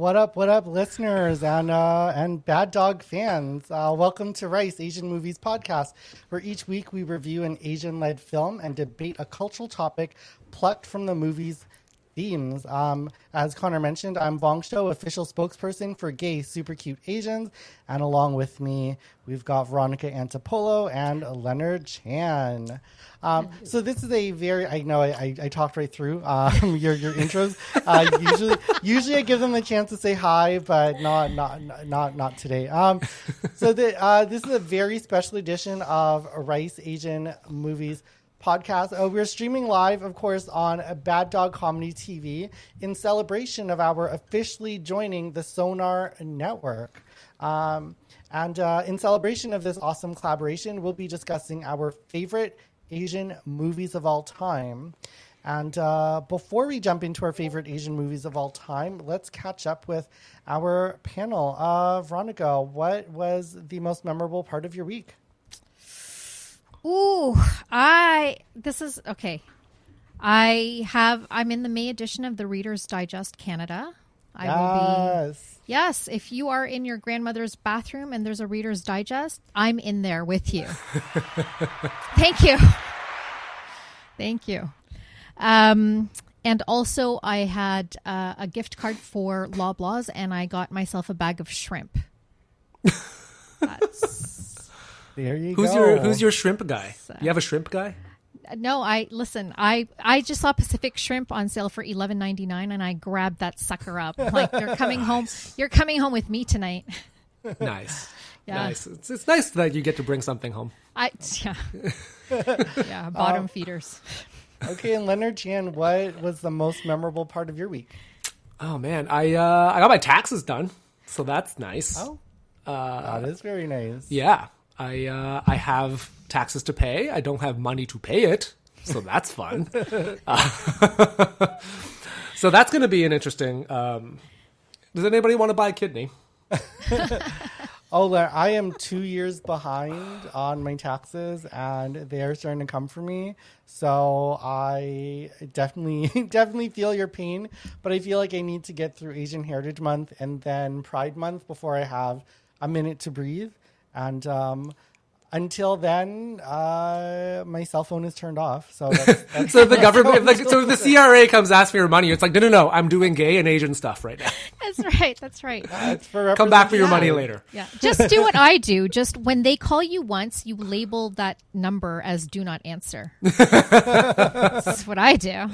What up, what up, listeners and uh, and Bad Dog fans? Uh, welcome to Rice Asian Movies Podcast, where each week we review an Asian-led film and debate a cultural topic plucked from the movie's themes. Um, as Connor mentioned, I'm Vong Show, official spokesperson for Gay Super Cute Asians, and along with me, we've got Veronica Antipolo and Leonard Chan. Um, so this is a very I know I, I, I talked right through um, your your intros. Uh, usually usually I give them the chance to say hi, but not not not not today. Um, so the, uh, this is a very special edition of Rice Asian Movies podcast. Uh, we're streaming live, of course, on Bad Dog Comedy TV in celebration of our officially joining the Sonar Network. Um, and uh, in celebration of this awesome collaboration, we'll be discussing our favorite Asian movies of all time. And uh, before we jump into our favorite Asian movies of all time, let's catch up with our panel. Uh, Veronica, what was the most memorable part of your week? Ooh, I this is okay. I have I'm in the May edition of the Reader's Digest Canada. I will be yes. Yes, if you are in your grandmother's bathroom and there's a Reader's Digest, I'm in there with you. Thank you. Thank you. Um, and also, I had uh, a gift card for Loblaws, and I got myself a bag of shrimp. That's, There you Who's go. your Who's your shrimp guy? You have a shrimp guy? no, I listen. I I just saw Pacific Shrimp on sale for eleven ninety nine, and I grabbed that sucker up. Like you're coming home. You're coming home with me tonight. Nice. Yeah. Nice. It's, it's nice that you get to bring something home. I yeah yeah bottom feeders. Okay, and Leonard Chan, what was the most memorable part of your week? Oh man, I uh, I got my taxes done, so that's nice. Oh, that is very nice. Yeah, I uh, I have taxes to pay. I don't have money to pay it, so that's fun. Uh, so that's going to be an interesting. Um, does anybody want to buy a kidney? Oh, Le- I am two years behind on my taxes, and they are starting to come for me. So I definitely, definitely feel your pain. But I feel like I need to get through Asian Heritage Month and then Pride Month before I have a minute to breathe. And um, until then, uh, my cell phone is turned off. So that's, that's So the government, if the, so if the CRA comes ask for your money, it's like no, no, no. I'm doing gay and Asian stuff right now. That's right. That's right. it's for Come back for your money later. Yeah. Just do what I do. Just when they call you once, you label that number as do not answer. That's what I do.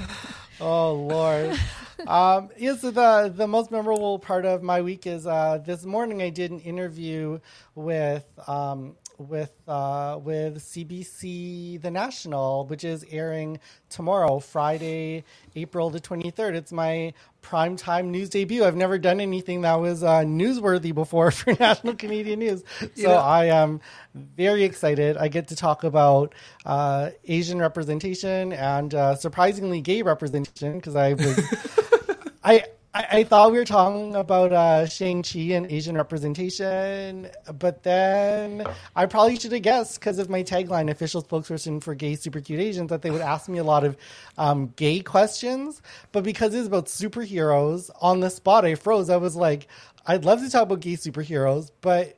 Oh Lord. Um, yes, the the most memorable part of my week is uh, this morning I did an interview with um, with uh, with CBC The National, which is airing tomorrow, Friday, April the twenty third. It's my primetime news debut. I've never done anything that was uh, newsworthy before for National Canadian News, so know- I am very excited. I get to talk about uh, Asian representation and uh, surprisingly gay representation because I was I, I I thought we were talking about uh, Shang Chi and Asian representation, but then I probably should have guessed because of my tagline, official spokesperson for gay super cute Asians, that they would ask me a lot of um, gay questions. But because it's about superheroes, on the spot I froze. I was like, I'd love to talk about gay superheroes, but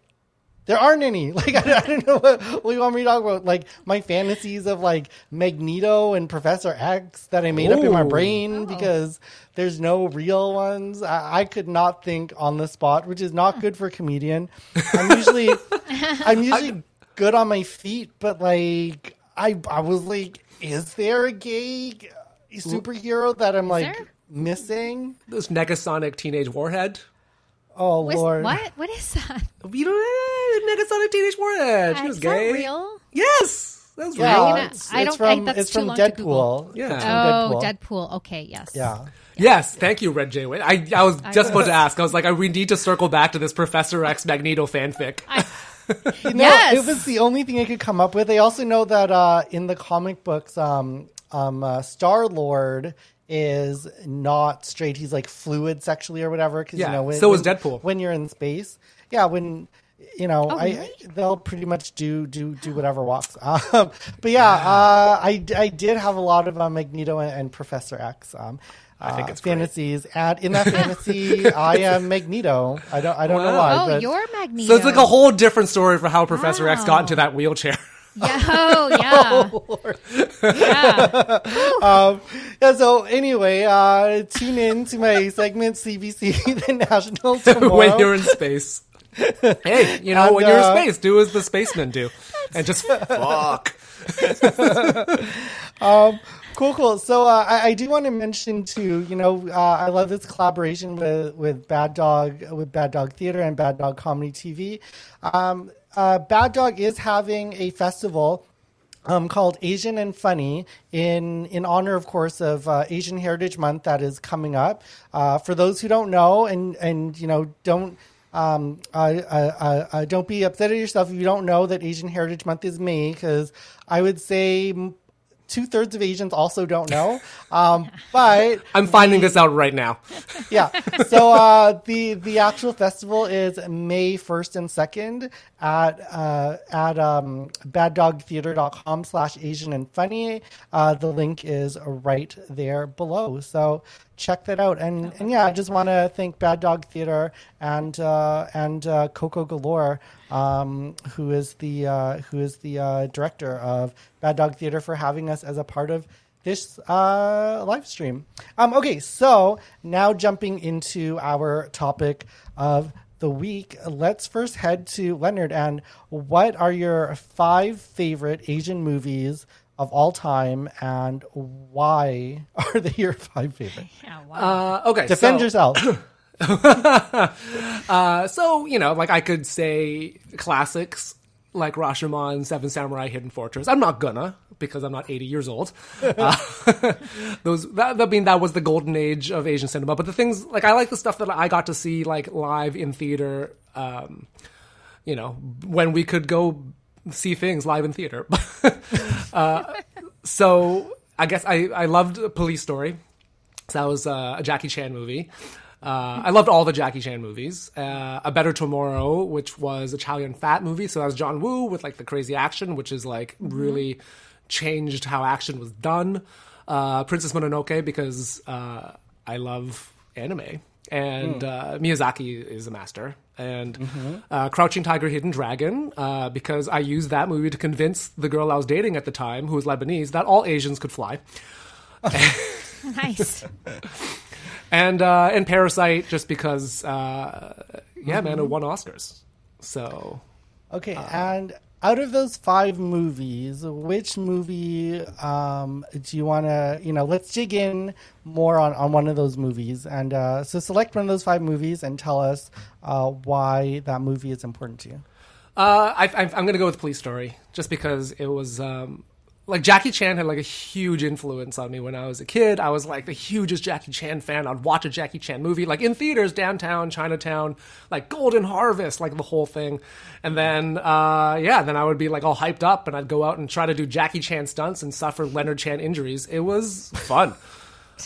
there aren't any. Like I, I don't know what, what you want me to talk about. Like my fantasies of like Magneto and Professor X that I made up in my Ooh. brain oh. because there's no real ones. I, I could not think on the spot, which is not good for a comedian. I'm usually I'm usually good on my feet, but like I I was like, is there a gay superhero that I'm like there? missing? This Negasonic Teenage Warhead. Oh What's- lord! what? What is that? You know, Negasonic Teenage Warhead. She was Is that real? Yes, that was Yeah, real. gonna- it's, I don't from think that's it's from long to Google. Deadpool. Yeah. It's from Oh, Deadpool. Deadpool. Okay, yes. Yeah. Yes, thank you, Red Jayway. I, I was just about to ask. I was like, I, we need to circle back to this Professor X Magneto fanfic. You know, Yes. it was the only thing I could come up with. I also know that uh, in the comic books, um, um, uh, Star Lord is not straight. He's like fluid sexually or whatever. Cause, Yeah, you know, when, so is when- Deadpool. When you're in space, yeah. When you know, Oh, I really? they'll pretty much do do do whatever walks. Um, but yeah, uh, I I did have a lot of uh, Magneto and, and Professor X. Um, I think uh, it's great. fantasies, and in that fantasy, I am Magneto. I don't I don't know why. Oh, but you're Magneto. So it's like a whole different story for how Professor X got into that wheelchair. Yeah, oh, yeah. yeah. Yeah, so anyway, uh, tune in to my segment CBC the National tomorrow. when you're in space. hey, you know, And, when you're uh, in space, do as the spacemen do. and just fuck. Cool, cool. So uh, I, I do want to mention too. You know, uh, I love this collaboration with with Bad Dog with Bad Dog Theater and Bad Dog Comedy TV. Um, uh, Bad Dog is having a festival. Um, called Asian and Funny in in honor, of course, of uh, Asian Heritage Month that is coming up. Uh, for those who don't know, and and you know don't um, uh, uh, uh, don't be upset at yourself if you don't know that Asian Heritage Month is May, because I would say two thirds of Asians also don't know. Um, but I'm finding this out right now. yeah, so uh, the the actual festival is May first and second at uh, at um, baddogtheater.com slash Asian and funny. Uh, the link is right there below. So check that out. And and yeah, I just want to thank Bad Dog Theater and uh, and uh, Coco Galore, um, who is the uh, who is the uh, director of Bad Dog Theater, for having us as a part of this uh, live stream. Um, okay, so now jumping into our topic of the week, let's first head to Leonard. And what are your five favorite Asian movies of all time, and why are they your five favorite? Yeah, wow. Uh, okay. Defend so, yourself. Uh, so, you know, like I could say classics like Rashomon, Seven Samurai, Hidden Fortress. I'm not gonna because I'm not 80 years old. Uh, those, that, I mean, that was the golden age of Asian cinema. But the things like I like the stuff that I got to see like live in theater. Um, you know, when we could go see things live in theater. uh, so I guess I I loved Police Story. So that was uh, a Jackie Chan movie. Uh, I loved all the Jackie Chan movies. Uh, a Better Tomorrow, which was a Chow Yun Fat movie. So that was John Woo with like the crazy action, which is like really changed how action was done. Uh, Princess Mononoke because uh, I love anime and uh, Miyazaki is a master. And uh, Crouching Tiger, Hidden Dragon uh, because I used that movie to convince the girl I was dating at the time, who was Lebanese, that all Asians could fly. nice. and uh, and Parasite just because uh, yeah, man, it won Oscars. So Okay, and out of those five movies, which movie um, do you want to, you know, let's dig in more on, on one of those movies. And uh, so select one of those five movies and tell us uh, why that movie is important to you. uh, I, I, I'm gonna go with Police Story just because it was. Um, like Jackie Chan had like a huge influence on me when I was a kid. I was like the hugest Jackie Chan fan. I'd watch a Jackie Chan movie like in theaters, downtown, Chinatown, like Golden Harvest, like the whole thing. And then, uh, yeah, then I would be like all hyped up and I'd go out and try to do Jackie Chan stunts and suffer Leonard Chan injuries. It was fun.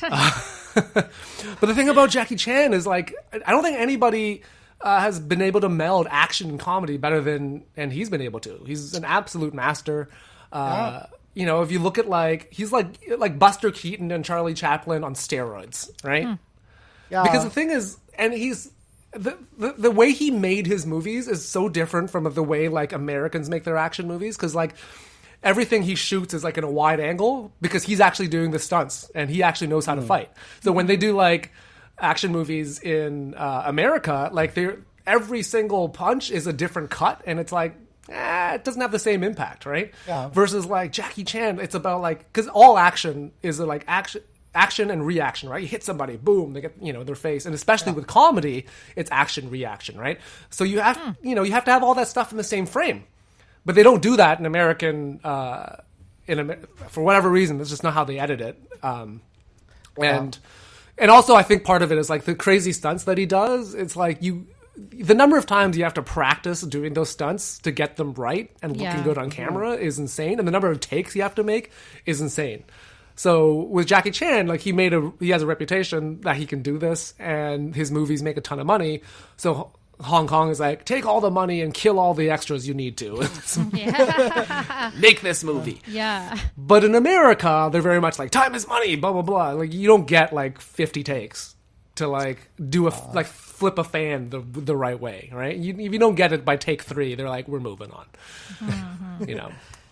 But the thing about Jackie Chan is like I don't think anybody uh, has been able to meld action and comedy better than and he's been able to. He's an absolute master. Uh, You know, if you look at like he's like like Buster Keaton and Charlie Chaplin on steroids, right? Yeah, Because the thing is, and he's the, the the way he made his movies is so different from the way like Americans make their action movies. Because like everything he shoots is like in a wide angle because he's actually doing the stunts and he actually knows how to fight. So when they do like action movies in uh, America, like they're every single punch is a different cut, and it's like. Eh, it doesn't have the same impact, right? Yeah. Versus like Jackie Chan, it's about like because all action is like action, action and reaction, right? You hit somebody, boom, they get you know their face, and especially with comedy, it's action reaction, right? So you have you know you have to have all that stuff in the same frame, but they don't do that in American. Uh, in Amer- for whatever reason, that's just not how they edit it. Um, and and also, I think part of it is like the crazy stunts that he does. It's like you. The number of times you have to practice doing those stunts to get them right and looking Yeah. good on camera mm-hmm. is insane, and the number of takes you have to make is insane. So with Jackie Chan, like he made a he has a reputation that he can do this, and his movies make a ton of money. So Hong Kong is like, take all the money and kill all the extras you need to. Make this movie. yeah. But in America, they're very much like time is money, blah blah blah. Like you don't get like fifty takes to like do a like flip a fan the the right way, right? You, if you don't get it by take three, they're like, we're moving on. you know,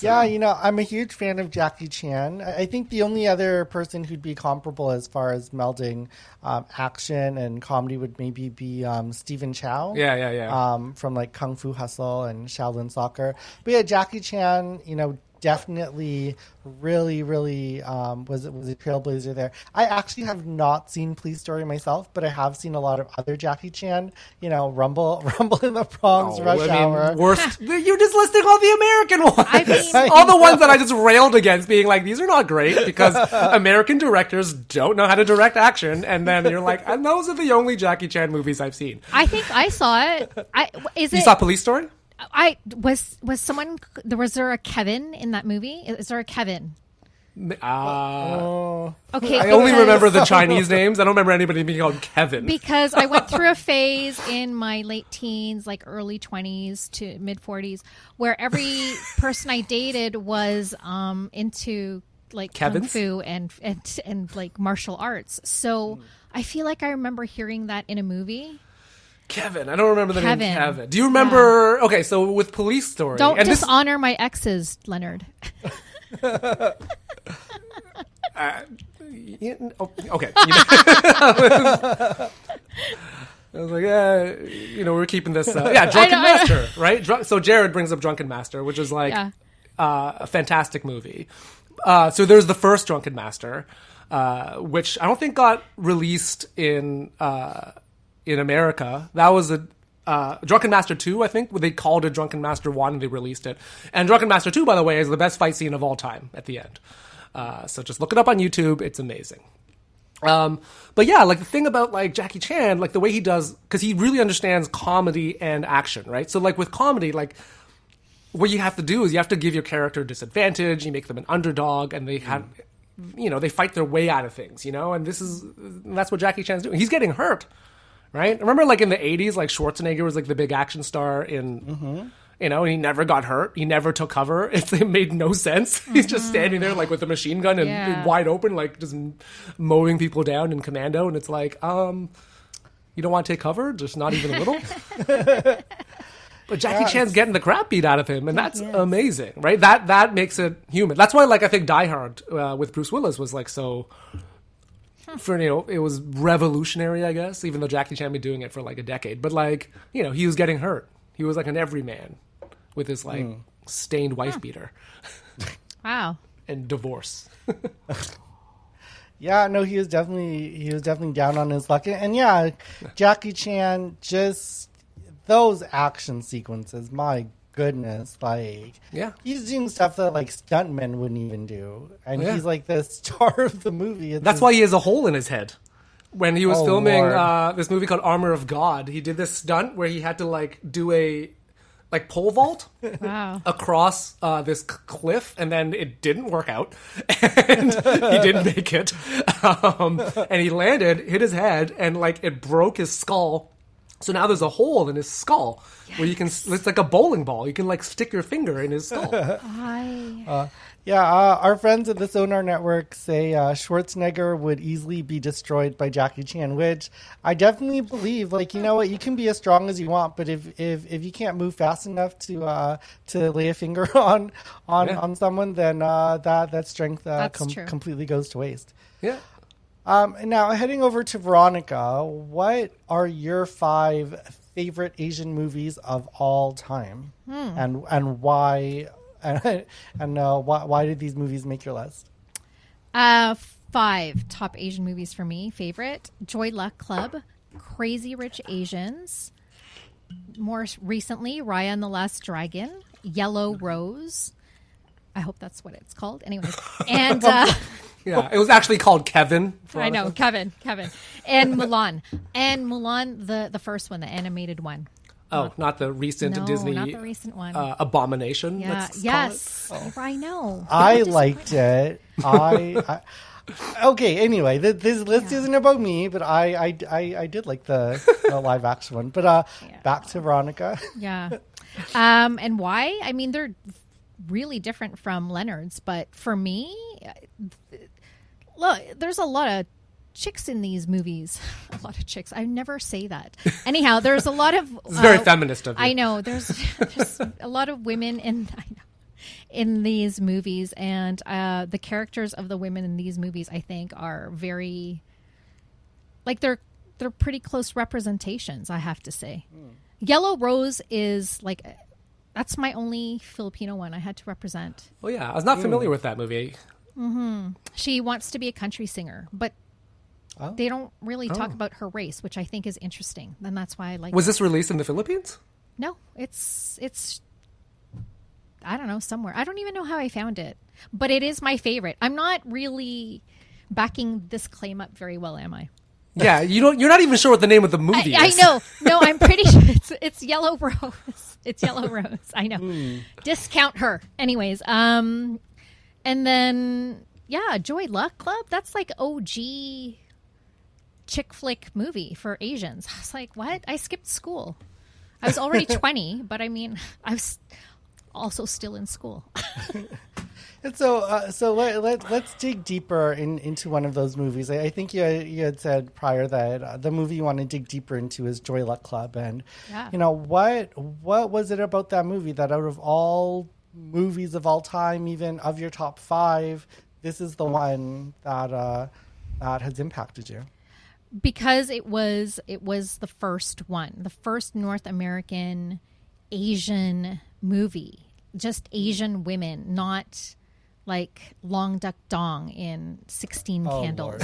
Yeah, you know, I'm a huge fan of Jackie Chan. I I think the only other person who'd be comparable as far as melding um, action and comedy would maybe be um, Stephen Chow. yeah, yeah, yeah. um, from like Kung Fu Hustle and Shaolin Soccer. But yeah, Jackie Chan, you know, definitely really, really um, was was a trailblazer there. I actually have not seen Police Story myself, but I have seen a lot of other Jackie Chan. You know, Rumble, Rumble in the Bronx, Oh, Rush I mean, Hour. worst. You're just listing all the American ones. I mean- all the ones that I just railed against, being like, these are not great because American directors don't know how to direct action. And then you're like, and those are the only Jackie Chan movies I've seen. I think I saw it. I is You it? saw Police Story? I was was someone. There was there a Kevin in that movie? Is there a Kevin? Uh, Oh, Okay, I only remember the Chinese names. I don't remember anybody being called Kevin. because I went through a phase in my late teens, like early 20s to mid 40s, where every person I dated was um, into like kung fu and, and and like martial arts. So I feel like I remember hearing that in a movie. Kevin. I don't remember the Kevin. name Kevin. Do you remember? Okay, so with Police Story, Don't and this, dishonor my exes, Leonard. Yeah, oh, okay. You know- I was like, yeah, you know, we're keeping this. Uh, yeah, Drunken know, Master, right? Drunk, so Jared brings up Drunken Master, which is like Yeah. uh, a fantastic movie. Uh, so there's the first Drunken Master, uh, which I don't think got released in uh, in America. That was a uh, Drunken Master 2, I think. They called it Drunken Master 1 and they released it. And Drunken Master 2, by the way, is the best fight scene of all time at the end. Uh, so just look it up on YouTube. It's amazing. Um, but yeah, like the thing about like Jackie Chan, like the way he does, because he really understands comedy and action, right? So like with comedy, like what you have to do is you have to give your character a disadvantage. You make them an underdog, and they have, you know, they fight their way out of things, you know. And this is that's what Jackie Chan's doing. He's getting hurt, right? Remember, like in the '80s, like Schwarzenegger was like the big action star in. You know, and he never got hurt. He never took cover. It's, it made no sense. He's just standing there, like with a machine gun and Yeah. wide open, like just mowing people down in commando. And it's like, um, you don't want to take cover, just not even a little. But Jackie Yeah, Chan's getting the crap beat out of him, and that's Yes. amazing, right? That that makes it human. That's why, like, I think Die Hard uh, with Bruce Willis was like so. For you know, it was revolutionary, I guess. Even though Jackie Chan been doing it for like a decade, but like you know, he was getting hurt. He was like an everyman with his like hmm. stained wife beater Wow. and divorce. Yeah, no, he was definitely he was definitely down on his luck, and yeah, Jackie Chan just those action sequences. My goodness, like Yeah. he's doing stuff that like stuntmen wouldn't even do, and Yeah. he's like the star of the movie. It's That's just- why he has a hole in his head. When he was Oh, filming uh, this movie called Armor of God, he did this stunt where he had to like do a like pole vault Wow. across uh, this c- cliff, and then it didn't work out, and he didn't make it. Um, and he landed, hit his head, and like it broke his skull. So now there's a hole in his skull where you can. It's like a bowling ball. You can like stick your finger in his skull. I, Yeah, uh, our friends at the Sonar Network say uh, Schwarzenegger would easily be destroyed by Jackie Chan, which I definitely believe. Like, you know what? You can be as strong as you want, but if if, if you can't move fast enough to uh, to lay a finger on on, Yeah. on someone, then uh, that that strength uh, That's com- true. completely goes to waste. yeah. Um, now, heading over to Veronica, what are your five favorite Asian movies of all time, Hmm. and and why? And, and uh, why, why did these movies make your list? Uh, five top Asian movies for me. Favorite: Joy Luck Club, Crazy Rich Asians. More recently, Raya and the Last Dragon, Yellow Rose. I hope that's what it's called. Anyways, and uh, Yeah, it was actually called Kevin. I know Kevin, Kevin, and Mulan, and Mulan, the the first one, the animated one. Oh, not the recent No, Disney not the recent one. uh, abomination. yeah, let's call it. yes, I know. I liked it. I, I okay. Anyway, th- this list Yeah. isn't about me, but I I, I, I did like the, the live action one. But uh, Yeah. back to Veronica. Yeah. Um, and why? I mean, they're really different from Leonard's, but for me, look, there's a lot of chicks in these movies. A lot of chicks. I never say that. Anyhow, there's a lot of. It's very uh, feminist of you. I know there's there's a lot of women in I know in these movies, and uh, the characters of the women in these movies, I think, are very like they're they're pretty close representations. I have to say, Yellow Rose is like that's my only Filipino one I had to represent. Oh yeah, I was not familiar with that movie. She wants to be a country singer, but. Oh. They don't really talk Oh. about her race, which I think is interesting, and that's why I like. Was this released in the Philippines? No, it's it's I don't know, somewhere. I don't even know how I found it. But it is my favorite. I'm not really backing this claim up very well, am I? Yeah, you don't. You're not even sure what the name of the movie I is. I know. No, I'm pretty sure it's it's Yellow Rose. It's Yellow Rose. I know. Discount her. Anyways, um and then yeah, Joy Luck Club, that's like OG chick flick movie for Asians. I was like, what? I skipped school. I was already 20, but I mean, I was also still in school. And so, uh, so let, let, let's dig deeper in, into one of those movies. I, I think you, you had said prior that uh, the movie you want to dig deeper into is Joy Luck Club, and Yeah. you know what what was it about that movie that out of all movies of all time, even of your top five, this is the one that uh, that has impacted you. because it was it was the first one, the first North American Asian movie, just Asian women, not like Long Duck Dong in Sixteen Oh, Candles,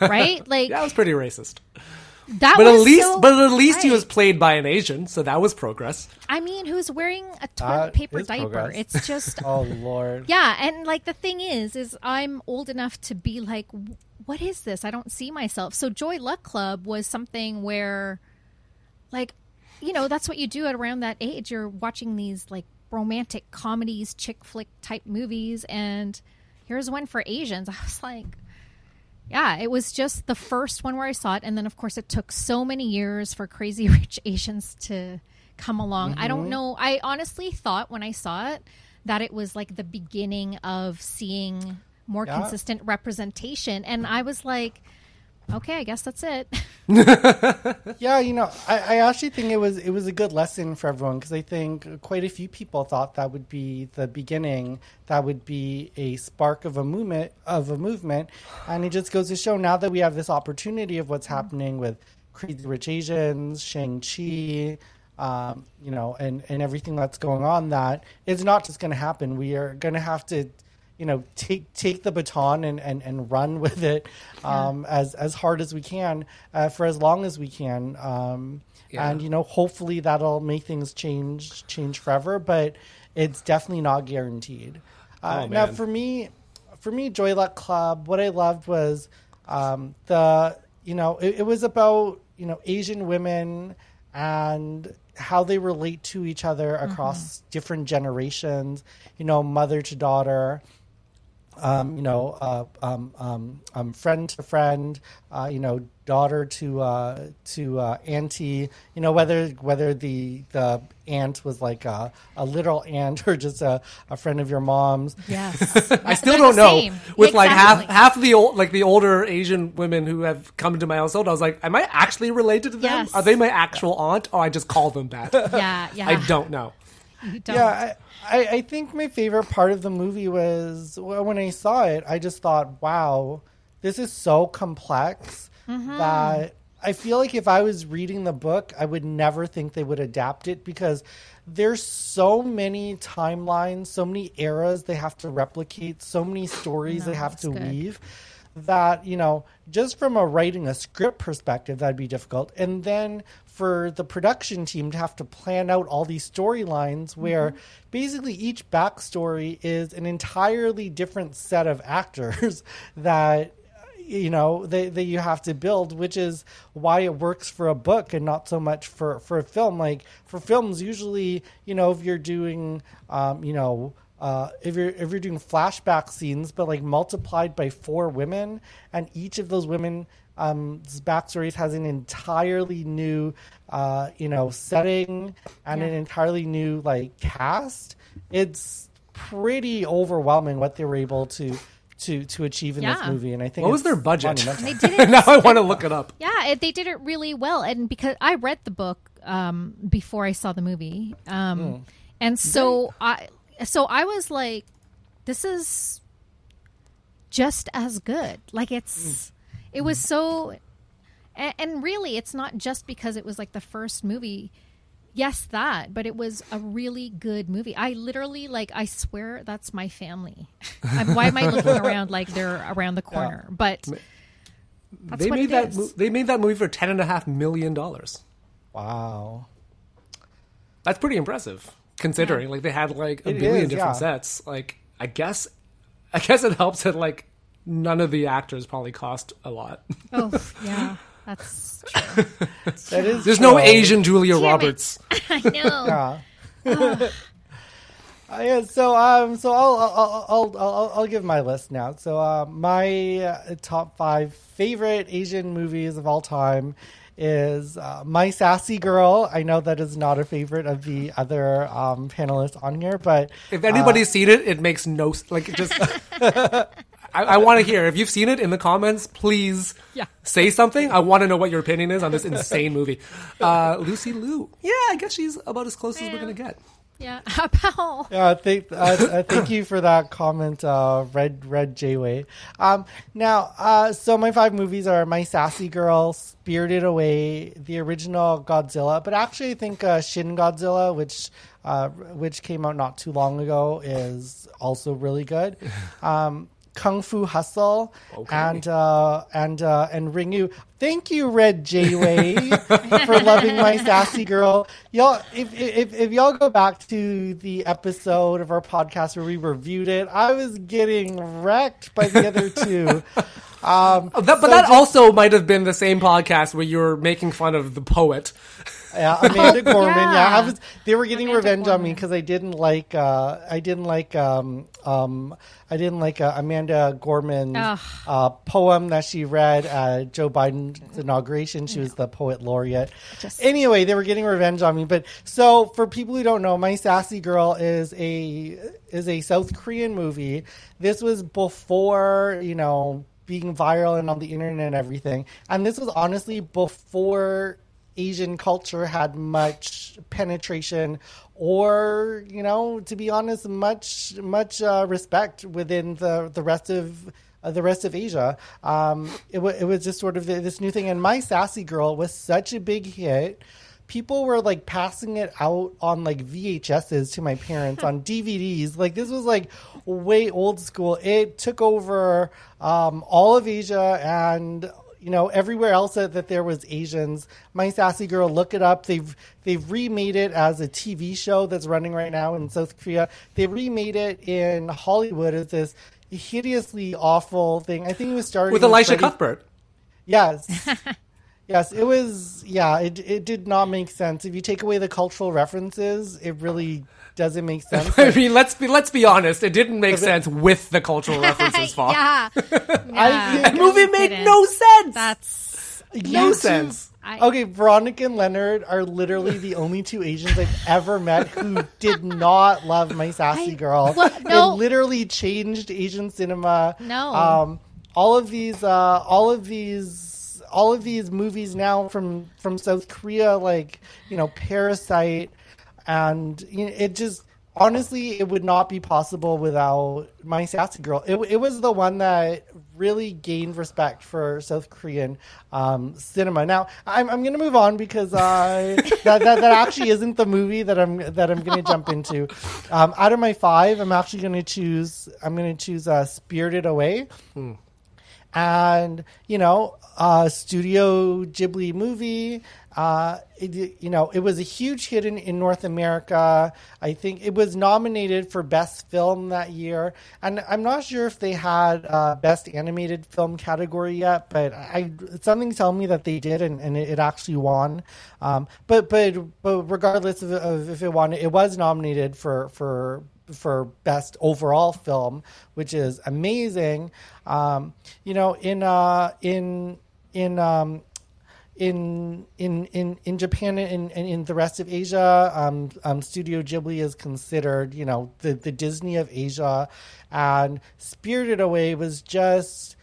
right? Like Yeah, it was pretty racist. That. But at least, so but at least he was played by an Asian, so that was progress. I mean, who's wearing a That toilet paper is diaper? progress. It's just Oh Lord. Yeah, and like the thing is, is I'm old enough to be like, what is this? I don't see myself. So Joy Luck Club was something where, like, you know, that's what you do at around that age. You're watching these like romantic comedies, chick flick type movies, and here's one for Asians. I was like, yeah, it was just the first one where I saw it, and then of course it took so many years for Crazy Rich Asians to come along. I don't mm-hmm. know. I honestly thought when I saw it that it was like the beginning of seeing more Yeah. consistent representation, and I was like, okay, I guess that's it. Yeah, you know, I, I actually think it was it was a good lesson for everyone because I think quite a few people thought that would be the beginning, that would be a spark of a movement of a movement, and it just goes to show now that we have this opportunity of what's happening with Crazy Rich Asians, Shang Chi, um, you know, and and everything that's going on, that it's not just going to happen. We are going to have to you know take take the baton and, and, and run with it um, as as hard as we can uh, for as long as we can um, Yeah. and you know hopefully that'll make things change change forever but it's definitely not guaranteed. Uh, Oh, now for me for me Joy Luck Club what I loved was um, the you know it, it was about you know Asian women and how they relate to each other across different generations you know mother to daughter um, you know, uh, um, um, um, friend to friend, uh, you know, daughter to uh, to uh, auntie. You know, whether whether the the aunt was like a, a little aunt or just a, a friend of your mom's. Yes, I still They're don't know. same. With like half half the old, like the older Asian women who have come into my household, I was like, am I actually related to them? Yes. Are they my actual aunt, or I just call them that? Yeah, yeah. I don't know. Yeah, I, I, I think my favorite part of the movie was when I saw it. I just thought, wow, this is so complex that I feel like if I was reading the book, I would never think they would adapt it because there's so many timelines, so many eras they have to replicate, so many stories No, they have to good. weave that you know just from a writing a script perspective that'd be difficult and then for the production team to have to plan out all these storylines where Mm-hmm. basically each backstory is an entirely different set of actors that you know that, that you have to build which is why it works for a book and not so much for for a film like for films usually you know if you're doing um, you know uh, if you're if you're doing flashback scenes, but like multiplied by four women, and each of those women um, backstories has an entirely new, uh, you know, setting and Yeah. an entirely new like cast. It's pretty overwhelming what they were able to to to achieve in this movie, and I think What was their budget? they did it. now I want to look it up. Yeah, it, they did it really well, and because I read the book um, before I saw the movie, um, Hmm. and so I, so I was like, "This is just as good." Like it's, mm. it was mm-hmm. so, and, and really, it's not just because it was like the first movie. Yes, that, but it was a really good movie. I literally, like, I swear that's my family. Why am I looking around like they're around the corner? But that's they what made it that. is. Mo- they made that movie for ten and a half million dollars. Wow. That's pretty impressive, considering like they had like a It billion is, different yeah. sets. Like I guess, I guess it helps that like none of the actors probably cost a lot. Oh, yeah. That's true. That is There's no. Asian Julia Damn it. Roberts. I know. Yeah. Uh, yeah, so um, so I'll I'll, I'll I'll I'll give my list now. So uh, my uh, top five favorite Asian movies of all time is uh, My Sassy Girl. I know that is not a favorite of the other um, panelists on here, but If anybody's seen it, it makes no like just. I, I want to hear if you've seen it in the comments. Please Yeah. say something. I want to know what your opinion is on this insane movie. Uh, Lucy Liu. Yeah, I guess she's about as close as we're gonna get. Yeah. How about Uh, thank, uh, uh, thank you for that comment, uh, Red Red Jayway. Um, now, uh, so my five movies are My Sassy Girl, Spirited Away, the original Godzilla, but actually I think uh, Shin Godzilla, which uh, which came out not too long ago, is also really good. Um, Kung Fu Hustle Okay. and uh, and uh, and Ringu. Thank you, Red Jayway, for loving my sassy girl. Y'all, if, if if y'all go back to the episode of our podcast where we reviewed it, I was getting wrecked by the other two. Um, Oh, that, but so that just- also might have been the same podcast where you were making fun of the poet. Yeah, Amanda Gorman. Yeah, I was. They were getting Amanda revenge on me because I didn't like. Uh, I didn't like. Um, um, I didn't like uh, Amanda Gorman's uh, poem that she read at Joe Biden's inauguration. She was the poet laureate. Just- Anyway, they were getting revenge on me. But so for people who don't know, My Sassy Girl is a is a South Korean movie. This was before you know being viral and on the internet and everything. And this was honestly before Asian culture had much penetration or, you know, to be honest, much much uh, respect within the the rest of uh, the rest of Asia. Um, it, wa it was just sort of this new thing. And My Sassy Girl was such a big hit. People were like passing it out on like VHSs to my parents on DVDs. Like this was like way old school. It took over um, all of Asia and you know everywhere else that, that there was Asians. My Sassy Girl, look it up. They've they've remade it as a TV show that's running right now in South Korea. They remade it in Hollywood as this hideously awful thing. I think it was started with Elisha Freddie- Cuthbert. Yes. yes, it was yeah, it it did not make sense. If you take away the cultural references, it really doesn't make sense. I mean, let's be let's be honest. It didn't make sense with the cultural references. Fault. yeah. I Yeah. think- That movie made didn't. no sense. That's no You sense. I, Okay, Veronica and Leonard are literally the only two Asians I've ever met who did not love My Sassy I- Girl. well, no. It literally changed Asian cinema. No. Um, all of these, uh, all of these, all of these movies now from from South Korea, like you know, Parasite, and you know, it just honestly, it would not be possible without My Sassy Girl. It, it was the one that really gained respect for South Korean um, cinema. Now, I'm, I'm going to move on because uh, that, that that actually isn't the movie that I'm that I'm going to jump into. Um, out of my five, I'm actually going to choose. I'm going to choose uh, Spirited Away and you know uh studio ghibli movie uh it, you know it was a huge hit in, in north america. I think it was nominated for best film that year. And i'm not sure if they had uh best animated film category yet but i something telling me that they did and, and it, it actually won. Um but but but regardless of, of if it won it was nominated for for for best overall film, which is amazing. Um, you know, in uh, in in um, in in in in Japan and, and in the rest of Asia, um, um, Studio Ghibli is considered, you know, the the Disney of Asia, and Spirited Away was just,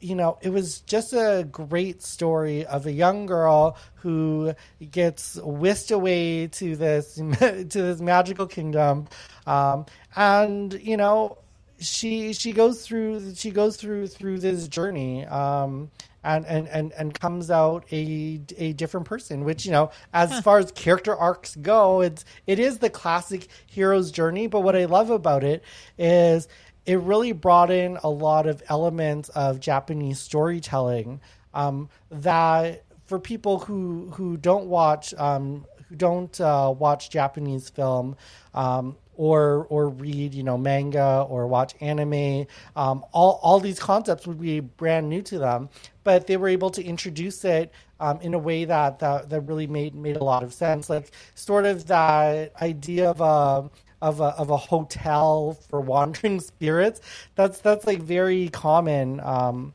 you know, it was just a great story of a young girl who gets whisked away to this to this magical kingdom, um, and you know, she she goes through she goes through through this journey. Um, and, and, and, and comes out a, a different person, which, you know, as far as character arcs go, it's, it is the classic hero's journey. But what I love about it is it really brought in a lot of elements of Japanese storytelling um, that for people who, who don't watch, um, who don't uh, watch Japanese film, um, or or read you know manga or watch anime. Um, all, all these concepts would be brand new to them but they were able to introduce it um, in a way that, that that really made made a lot of sense. Like sort of that idea of a of a, of a hotel for wandering spirits. That's that's like very common um,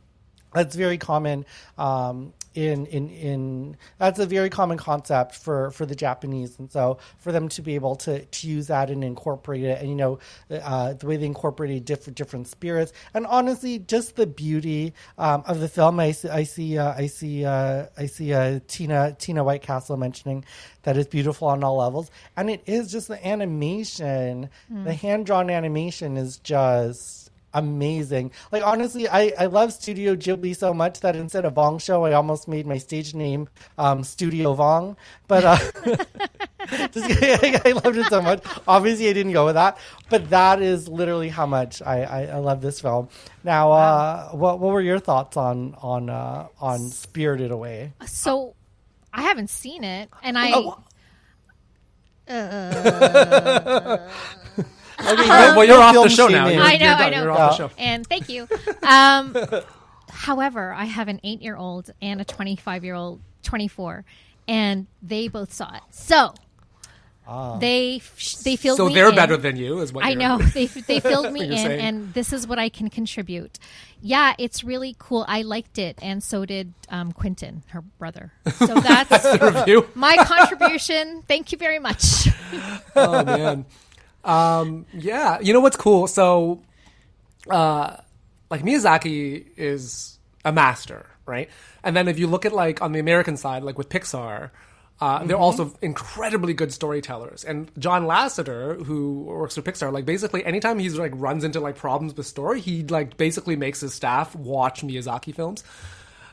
that's very common um, in in in that's a very common concept for for the Japanese, and so for them to be able to to use that and incorporate it, and you know uh, the way they incorporated different different spirits, and honestly, just the beauty um, of the film. I see I see uh, I see uh, I see uh, Tina Tina Whitecastle mentioning that it's beautiful on all levels, and it is just the animation, the hand drawn animation is just amazing. Like honestly, I, I love Studio Ghibli so much that instead of Vong Show, I almost made my stage name um, Studio Vong. But uh, just, I, I loved it so much. Obviously, I didn't go with that, but that is literally how much I, I, I love this film. Now, uh, what what were your thoughts on on uh, on Spirited Away? So I haven't seen it, and I. Oh. well, well, you're off the show now. You're, I know, you're I know. You're off the show. and thank you. Um, however, I have an eight-year-old and a twenty-five-year-old, twenty-four, and they both saw it. So they they filled So me they're in. better than you, is what I you're- know they they filled me in, saying. and this is what I can contribute. Yeah, it's really cool. I liked it, and so did um, Quentin, her brother. So that's review. my contribution. Thank you very much. oh man um yeah you know what's cool so uh like miyazaki is a master right and then if you look at like on the american side like with pixar uh, they're also incredibly good storytellers, and John Lasseter, who works for Pixar, like basically anytime he's like runs into like problems with story, he like basically makes his staff watch Miyazaki films.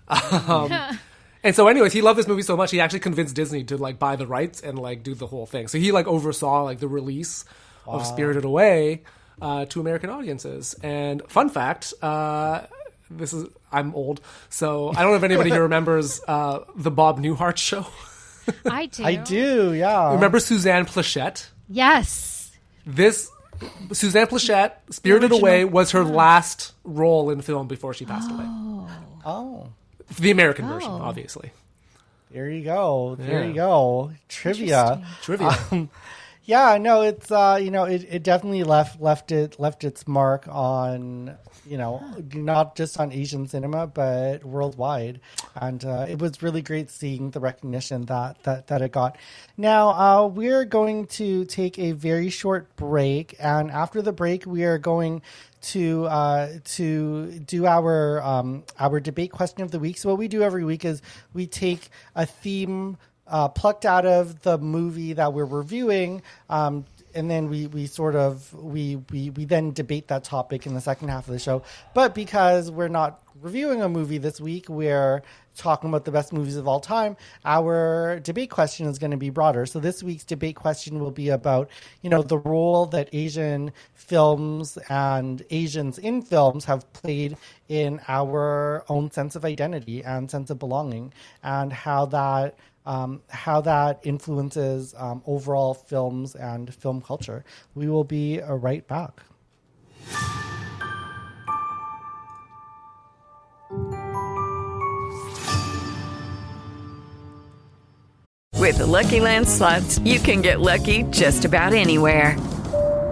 Um, and so, anyways, he loved this movie so much he actually convinced Disney to like buy the rights and like do the whole thing. So he like oversaw like the release of Spirited Away uh, to American audiences. And fun fact, uh, this is I'm old, so I don't know if anybody here remembers uh, the Bob Newhart show. I do. I do, yeah. Remember Suzanne Pleshette? Yes. This Suzanne Pleshette, Spirited Away, was her last role in film before she passed away. Oh, The American version, Oh. obviously. there you go. There Yeah. you go. Trivia. Trivia. Um, yeah, no, it's uh, you know, it, it definitely left left it left its mark on you know not just on Asian cinema but worldwide, and uh, it was really great seeing the recognition that that that it got. Now uh, we're going to take a very short break, and after the break, we are going to uh, to do our um, our debate question of the week. So what we do every week is we take a theme uh, plucked out of the movie that we're reviewing. Um, and then we, we sort of we, we we then debate that topic in the second half of the show. But because we're not reviewing a movie this week, we're talking about the best movies of all time. Our debate question is going to be broader. So this week's debate question will be about you know the role that Asian films and Asians in films have played in our own sense of identity and sense of belonging, and how that um, how that influences um, overall films and film culture. We will be uh, right back. With the Lucky Land slots, you can get lucky just about anywhere.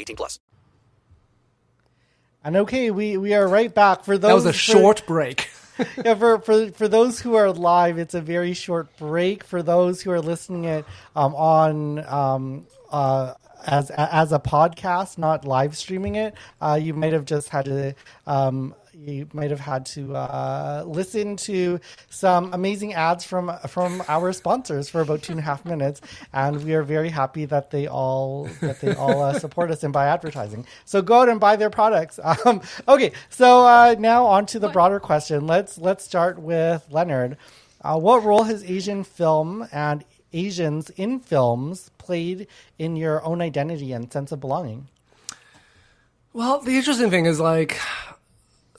18 plus. And okay, we, we are right back for those. That was a for- short break. yeah, for, for for those who are live, it's a very short break. For those who are listening it um, on um, uh, as as a podcast, not live streaming it, uh, you might have just had to. Um, you might have had to uh, listen to some amazing ads from from our sponsors for about two and a half minutes, and we are very happy that they all that they all uh, support us and buy advertising. So go out and buy their products. Um, okay, so uh, now on to the broader question. Let's let's start with Leonard. Uh, what role has Asian film and Asians in films played in your own identity and sense of belonging? Well, the interesting thing is like,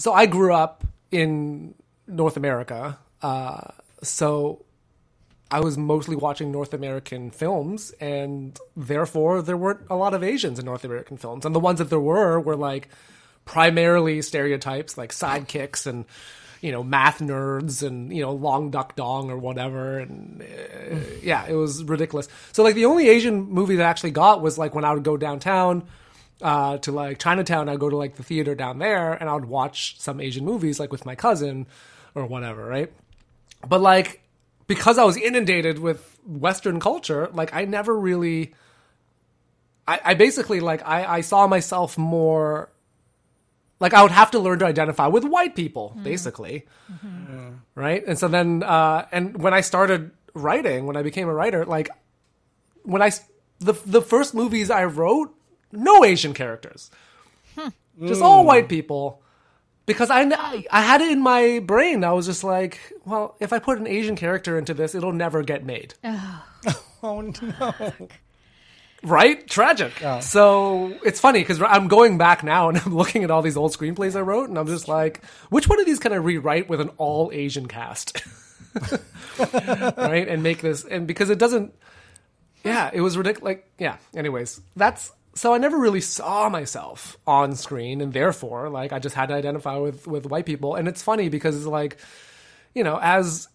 so I grew up in North America, uh, so I was mostly watching North American films, and therefore there weren't a lot of Asians in North American films, and the ones that there were were like primarily stereotypes, like sidekicks and you know math nerds and you know Long Duk Dong or whatever, and uh, yeah, it was ridiculous. So like the only Asian movie that I actually got was like when I would go downtown uh, to like Chinatown, I'd go to like the theater down there and I would watch some Asian movies like with my cousin or whatever, right? But like because I was inundated with Western culture, like I never really I, I basically like I, I saw myself more like I would have to learn to identify with white people, basically. Right? And so then uh and when I started writing, when I became a writer, like when I s- the the first movies I wrote, no Asian characters, hmm. just all hmm. white people, because I I had it in my brain. I was just like, well, if I put an Asian character into this, it'll never get made. Oh no! Right? Tragic. So it's funny because I'm going back now and I'm looking at all these old screenplays I wrote, and I'm just like, which one of these can I rewrite with an all Asian cast? right? And make this, and because it doesn't, yeah, it was ridiculous. Like, yeah, anyways, that's, so I never really saw myself on screen, and therefore, like, I just had to identify with, with white people. And it's funny because it's like, you know, as,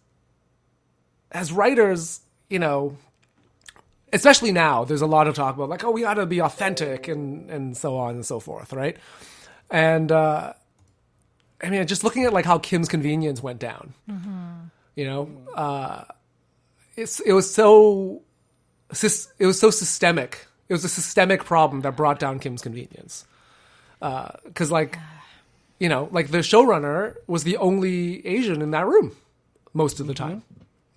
as writers, you know, especially now, there's a lot of talk about like, oh, we got to be authentic and and so on and so forth, right? And uh, I mean, just looking at like how Kim's Convenience went down, you know, uh, it's it was so it was so systemic. It was a systemic problem that brought down Kim's Convenience, uh, because like, you know, like the showrunner was the only Asian in that room most of the time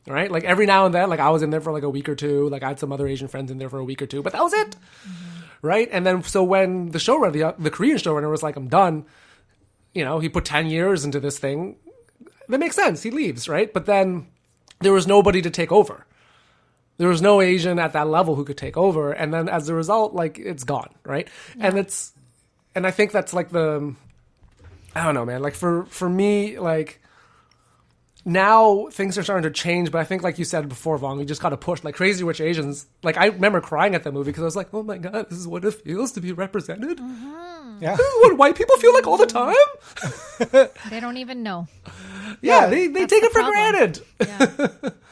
mm-hmm. right? Like every now and then, like I was in there for like a week or two. Like I had some other Asian friends in there for a week or two, but that was it, mm-hmm. right? And then so when the showrunner, the, the Korean showrunner, was like, "I'm done," you know, he put ten years into this thing. That makes sense. He leaves, right? But then there was nobody to take over. There was no Asian at that level who could take over, and then as a result, like it's gone, right? And it's, and I think that's like the, I don't know, man. Like for for me, like now things are starting to change, but I think, like you said before, Vong, we just got to push. Like Crazy Rich Asians, like I remember crying at that movie because I was like, oh my god, this is what it feels to be represented. Mm-hmm. Yeah. This is what white people feel like all the mm-hmm. time. They don't even know. Yeah, they, they take the it for problem. granted. Yeah.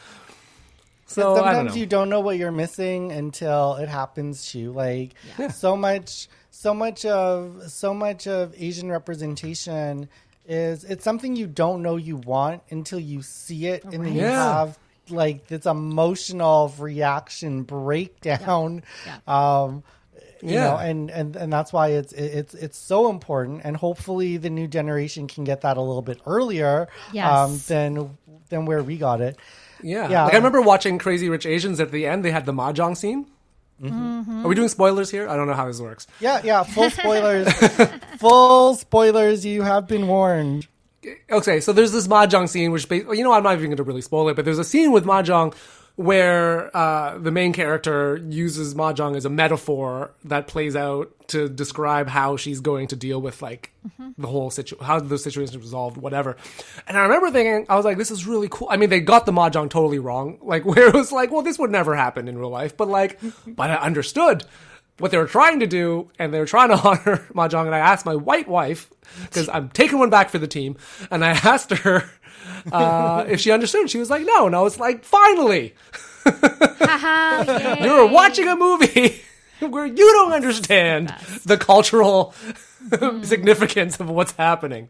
So I don't sometimes know. you don't know what you're missing until it happens to you. Like so much, so much of so much of Asian representation is it's something you don't know you want until you see it, and then you Yeah. have like this emotional reaction breakdown. Um, you Yeah. know, and, and and that's why it's it's it's so important, and hopefully the new generation can get that a little bit earlier, Yes. um, than than where we got it. Yeah. Yeah. Like I remember watching Crazy Rich Asians at the end. They had the mahjong scene. Mm-hmm. Are we doing spoilers here? I don't know how this works. Yeah, yeah, full spoilers, full spoilers. You have been warned. Okay, so there's this mahjong scene, which you know I'm not even going to really spoil it, but there's a scene with mahjong where uh, the main character uses mahjong as a metaphor that plays out to describe how she's going to deal with like the whole situation, how the situation is resolved, whatever. And I remember thinking, I was like, this is really cool. I mean, they got the mahjong totally wrong, like where it was like, well, this would never happen in real life, but like, but I understood what they were trying to do, and they were trying to honor mahjong. And I asked my white wife because I'm taking one back for the team, and I asked her uh, if she understood. She was like, "No," and I was like, "Finally, Haha, you're watching a movie where you don't understand the cultural significance of what's happening."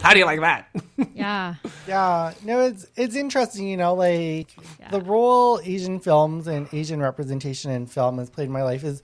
How do you like that? yeah. Yeah, no, it's it's interesting, you know, like the role Asian films and Asian representation in film has played in my life is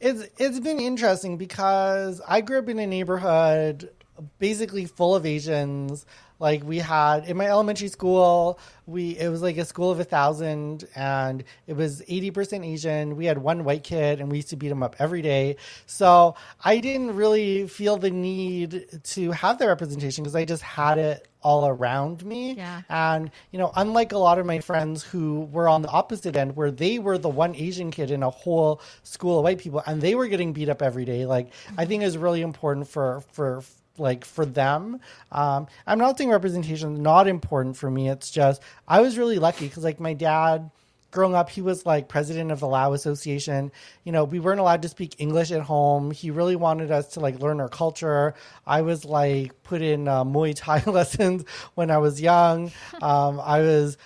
it's it's been interesting because I grew up in a neighborhood basically full of Asians. Like we had in my elementary school, we it was like a school of a thousand, and it was eighty percent Asian. We had one white kid, and we used to beat him up every day. So I didn't really feel the need to have the representation because I just had it all around me. Yeah. And, you know, unlike a lot of my friends who were on the opposite end, where they were the one Asian kid in a whole school of white people and they were getting beat up every day, like, I think is really important for, for, like for them um i'm not saying representation is not important for me it's just i was really lucky because like my dad growing up, he was like president of the Lao Association. You know, we weren't allowed to speak English at home. He really wanted us to like learn our culture. I was like put in uh, Muay Thai lessons when I was young. Um, I was,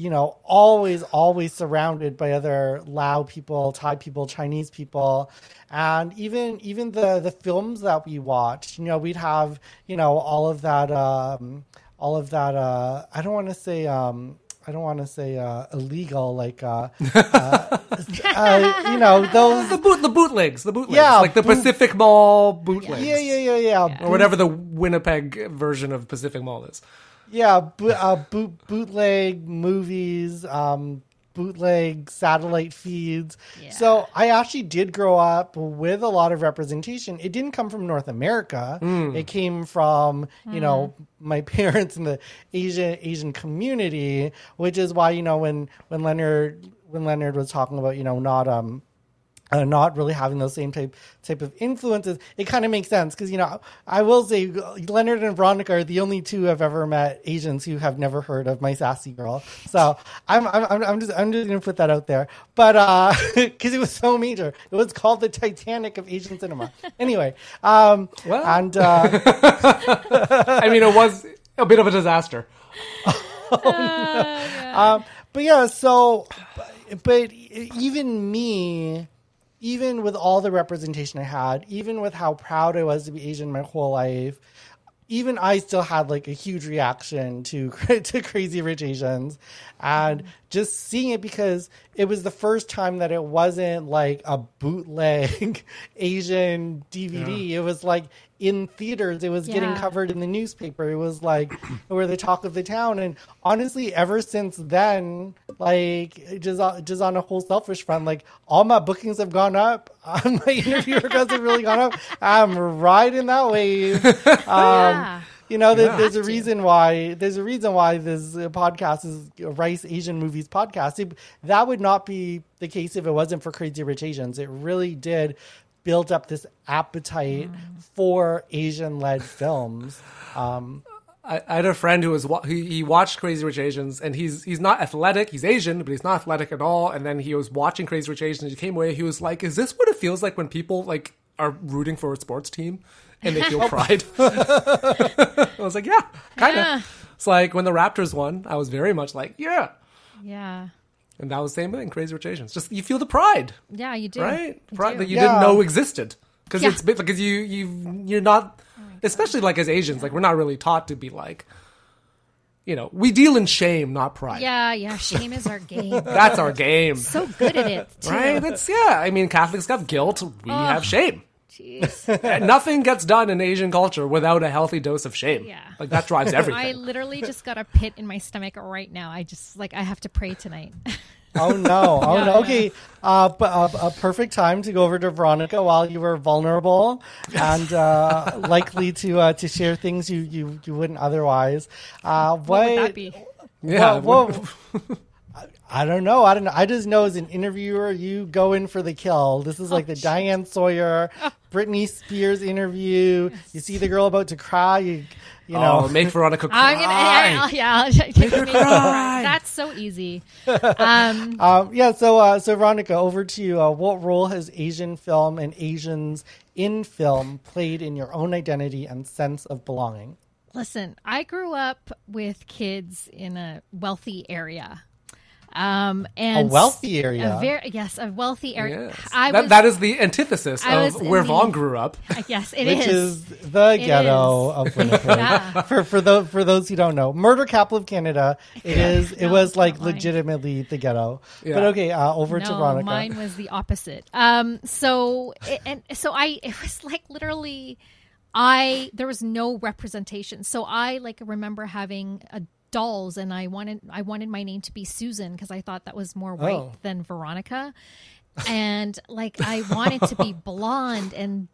you know, always, always surrounded by other Lao people, Thai people, Chinese people. And even even the the films that we watched, you know, we'd have, you know, all of that um all of that uh I don't want to say um I don't want to say uh, illegal, like uh, uh, uh, you know those. the boot, the bootlegs, the bootlegs, Yeah, like the boot- Pacific Mall bootlegs, Yeah, yeah, yeah, yeah, or whatever the Winnipeg version of Pacific Mall is. Yeah. Bo- uh, boot, bootleg movies, um, bootleg satellite feeds. So I actually did grow up with a lot of representation. It didn't come from North America. It came from you know my parents in the Asian Asian community, which is why you know when when Leonard when Leonard was talking about you know not um uh, not really having those same type type of influences, it kind of makes sense because you know I will say Leonard and Veronica are the only two I've ever met Asians who have never heard of My Sassy Girl. So I'm I'm, I'm- I'm just I'm just gonna put that out there, but because it was so major, it was called the Titanic of Asian cinema. Anyway, um, Well. and uh, I mean, it was a bit of a disaster. Um, but yeah, so, but, but even me, even with all the representation I had, even with how proud I was to be Asian my whole life, even I still had like a huge reaction to to Crazy Rich Asians, and just seeing it because it was the first time that it wasn't like a bootleg Asian DVD. It was like in theaters. It was getting covered in the newspaper. It was like we're the talk of the town. And honestly, ever since then, like just on- just on a whole selfish front, like all my bookings have gone up. my interview requests have really gone up. I'm riding that wave. Um, Yeah. You know, there, Yeah. there's a Have to. reason why there's a reason why this uh, podcast is a Rice Asian Movies podcast. It- that would not be the case if it wasn't for Crazy Rich Asians. It really did build up this appetite for Asian-led films. Um, I, I had a friend who was wa- he, he watched Crazy Rich Asians, and he's he's not athletic. He's Asian, but he's not athletic at all. And then he was watching Crazy Rich Asians. And he came away. He was like, "Is this what it feels like when people like are rooting for a sports team and they feel pride?" I was like, "Yeah, kind of." Yeah. It's like when the Raptors won. I was very much like, "Yeah," Yeah. And that was the same thing. Crazy Rich Asians. Just you feel the pride, Yeah, you do. right? You Pride do. that you Yeah. didn't know existed because Yeah. it's because you you you're not, oh especially like as Asians, like we're not really taught to be like you know, we deal in shame, not pride. Yeah, yeah. Shame is our game. That's our game. so good at it, too. Right? That's yeah. I mean, Catholics have guilt. We have shame. Jeez. Nothing gets done in Asian culture without a healthy dose of shame. Yeah. Like that drives everything. I literally just got a pit in my stomach right now. I just like I have to pray tonight. Oh no! Oh Yeah, no! Okay, uh, but uh, a perfect time to go over to Veronica while you were vulnerable and uh, likely to uh, to share things you, you, you wouldn't otherwise. Uh, what, what would that be? yeah. Well, well, I don't know. I don't know. I just know as an interviewer, you go in for the kill. This is like the Diane Sawyer, Britney Spears interview. You see the girl about to cry. You, you know, oh, make Veronica cry. I'm gonna yeah, yeah, yeah, take me cry. That's so easy. Um, Um, yeah, so uh, so Veronica, over to you. Uh, what role has Asian film and Asians in film played in your own identity and sense of belonging? listen, I grew up with kids in a wealthy area. Um, and a wealthy area? A very, yes, a wealthy area. Yes. I that, was, that is the antithesis I of where Vong grew up. yes, it Which is. is, the It ghetto is. of Winnipeg. Yeah. For for those for those who don't know, Murder Capital of Canada. It is. It No, was like not mine. legitimately the ghetto. Yeah. But okay, uh, over to no, Veronica. mine was the opposite. Um, so it- and so I it was like literally, I there was no representation. So I like remember having a dolls, and I wanted I wanted my name to be Susan because I thought that was more white Oh. than Veronica, and like I wanted to be blonde and.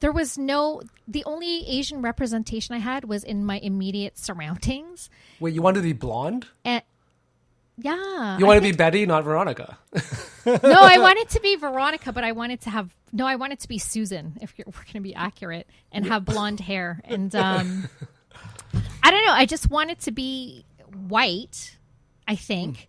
There was no. The only Asian representation I had was in my immediate surroundings, Wait, you wanted to be blonde? and yeah, You want to be Betty, not Veronica. no, I wanted to be Veronica, but I wanted to have no, I wanted to be Susan. If you're, we're going to be accurate, and have blonde hair, and um, I don't know. I just wanted to be white. I think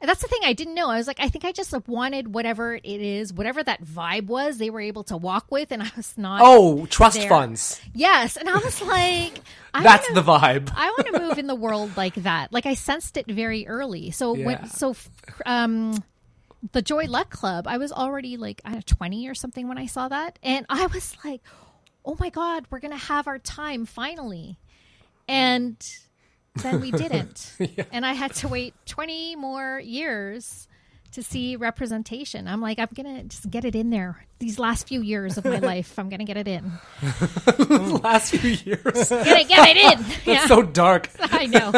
that's the thing I didn't know. I was like, I think I just wanted whatever it is, whatever that vibe was. They were able to walk with, and I was not. Oh, trust there. funds. yes, and I was like, I That's wanna- the vibe. I want to move in the world like that. Like I sensed it very early. So Yeah. when so um the Joy Luck Club, I was already like I know, 20 or something when I saw that and I was like, "Oh my god, we're going to have our time finally." And then we didn't. And I had to wait 20 more years to see representation. I'm like, I'm going to just get it in there. These last few years of my life, I'm going to get it in. Last few years. Get it, get it in. Yeah. so dark. I know.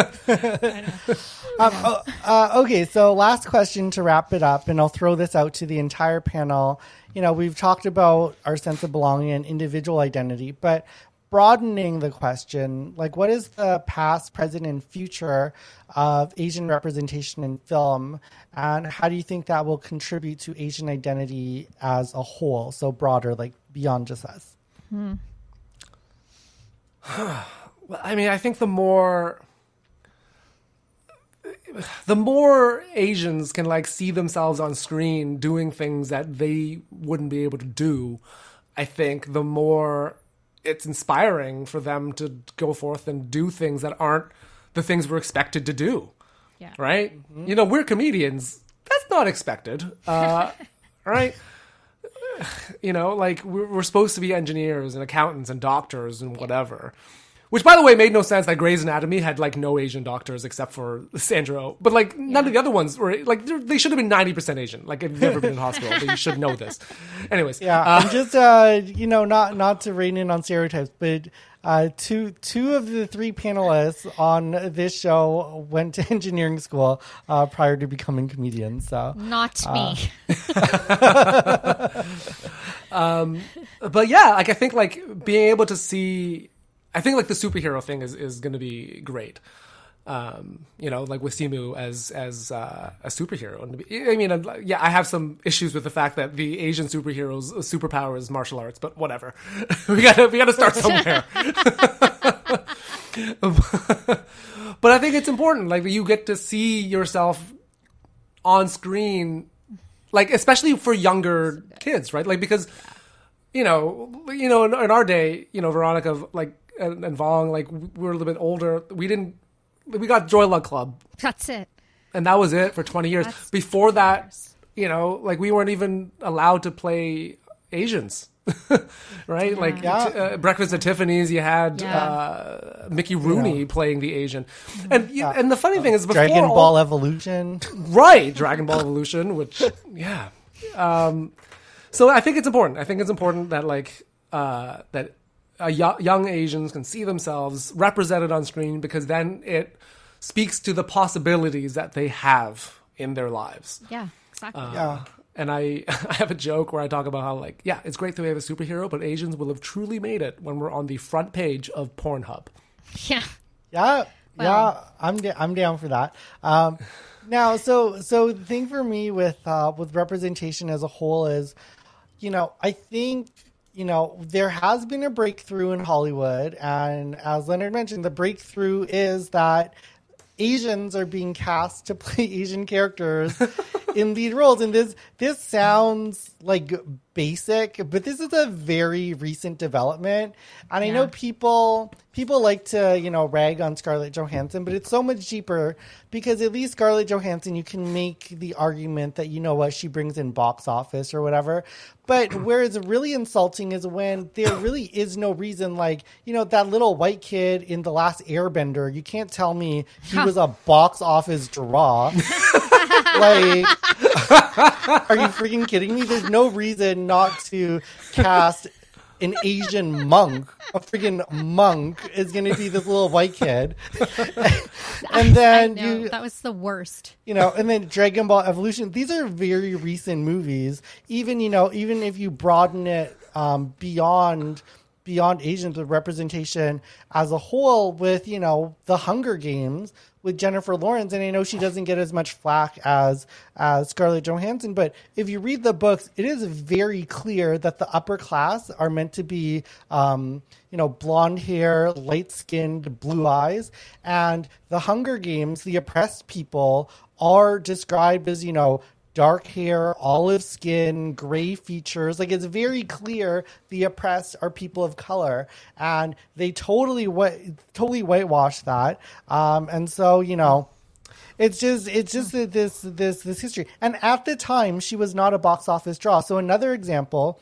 Um, oh, uh, okay, so last question to wrap it up, and I'll throw this out to the entire panel. You know, we've talked about our sense of belonging and individual identity, but broadening the question, like, what is the past, present, and future of Asian representation in film, and how do you think that will contribute to Asian identity as a whole? So broader, like beyond just us. Hmm. Well, I mean, I think the more the more Asians can like see themselves on screen doing things that they wouldn't be able to do, I think the more it's inspiring for them to go forth and do things that aren't the things we're expected to do. Yeah. Right? You know, we're comedians. That's not expected. Uh, right? You know, like we're, we're supposed to be engineers and accountants and doctors and whatever. Which, by the way, made no sense. that Grey's Anatomy had like no Asian doctors except for Sandro, but like none of the other ones were like they're- should have been ninety percent Asian. Like if you've never been in hospital, then you should know this. Anyways, Yeah, uh, and just uh, you know, not not to rein in on stereotypes, but uh, two two of the three panelists on this show went to engineering school uh, prior to becoming comedians. So Not me. but yeah, like I think like being able to see, I think like the superhero thing is is going to be great. Um, you know, like with Simu as as uh, a superhero. I mean, uh, yeah, I have some issues with the fact that the Asian superheroes' superpower is martial arts, but whatever. we gotta we gotta start somewhere. but I think it's important, like you get to see yourself on screen, like especially for younger kids, right? Like because you know, you know, in, in our day, you know, Veronica, like, and, and Vong, like, we were a little bit older. We didn't, we got Joy Luck Club, That's it. and that was it for 20 years. That's Before that, years. you know, like, we weren't even allowed to play Asians. right, like Yeah. t- uh, Breakfast at Tiffany's, you had Yeah. uh, Mickey Rooney playing the Asian, and you, and the funny thing is, before Dragon all- Ball Evolution. right dragon ball evolution which yeah um so i think it's important i think it's important that like uh that yo- young asians can see themselves represented on screen because then it speaks to the possibilities that they have in their lives Yeah, exactly. Yeah. and I, I have a joke where I talk about how like yeah, it's great that we have a superhero, but Asians will have truly made it when we're on the front page of Pornhub. yeah. Yeah, Well- yeah, I'm da- I'm down for that. Um, now, so so the thing for me with uh, with representation as a whole is, you know, I think you know there has been a breakthrough in Hollywood, and as Leonard mentioned, the breakthrough is that Asians are being cast to play Asian characters in lead roles, and this this sounds like basic, but this is a very recent development. And I know people people like to you know rag on Scarlett Johansson, but it's so much cheaper because at least Scarlett Johansson you can make the argument that you know what she brings in box office or whatever. But where it's really insulting is when there really is no reason, like you know that little white kid in the last Airbender. You can't tell me he was a box office draw. like, are you freaking kidding me? There's no reason not to cast an Asian monk. A freaking monk is going to be this little white kid. and then you that was the worst. you know, and then Dragon Ball Evolution. These are very recent movies. Even you know, even if you broaden it um, beyond beyond Asians with representation as a whole, with you know the Hunger Games with Jennifer Lawrence, and I know she doesn't get as much flack as as Scarlett Johansson, but if you read the books, it is very clear that the upper class are meant to be. Um, you know, blonde hair, light skinned, blue eyes. And the Hunger Games, the oppressed people, are described as, you know, dark hair, olive skin, gray features. Like it's very clear the oppressed are people of color. And they totally, whi- totally whitewash that. Um, and so, you know, it's just it's just this this this history. And at the time, she was not a box office draw. So another example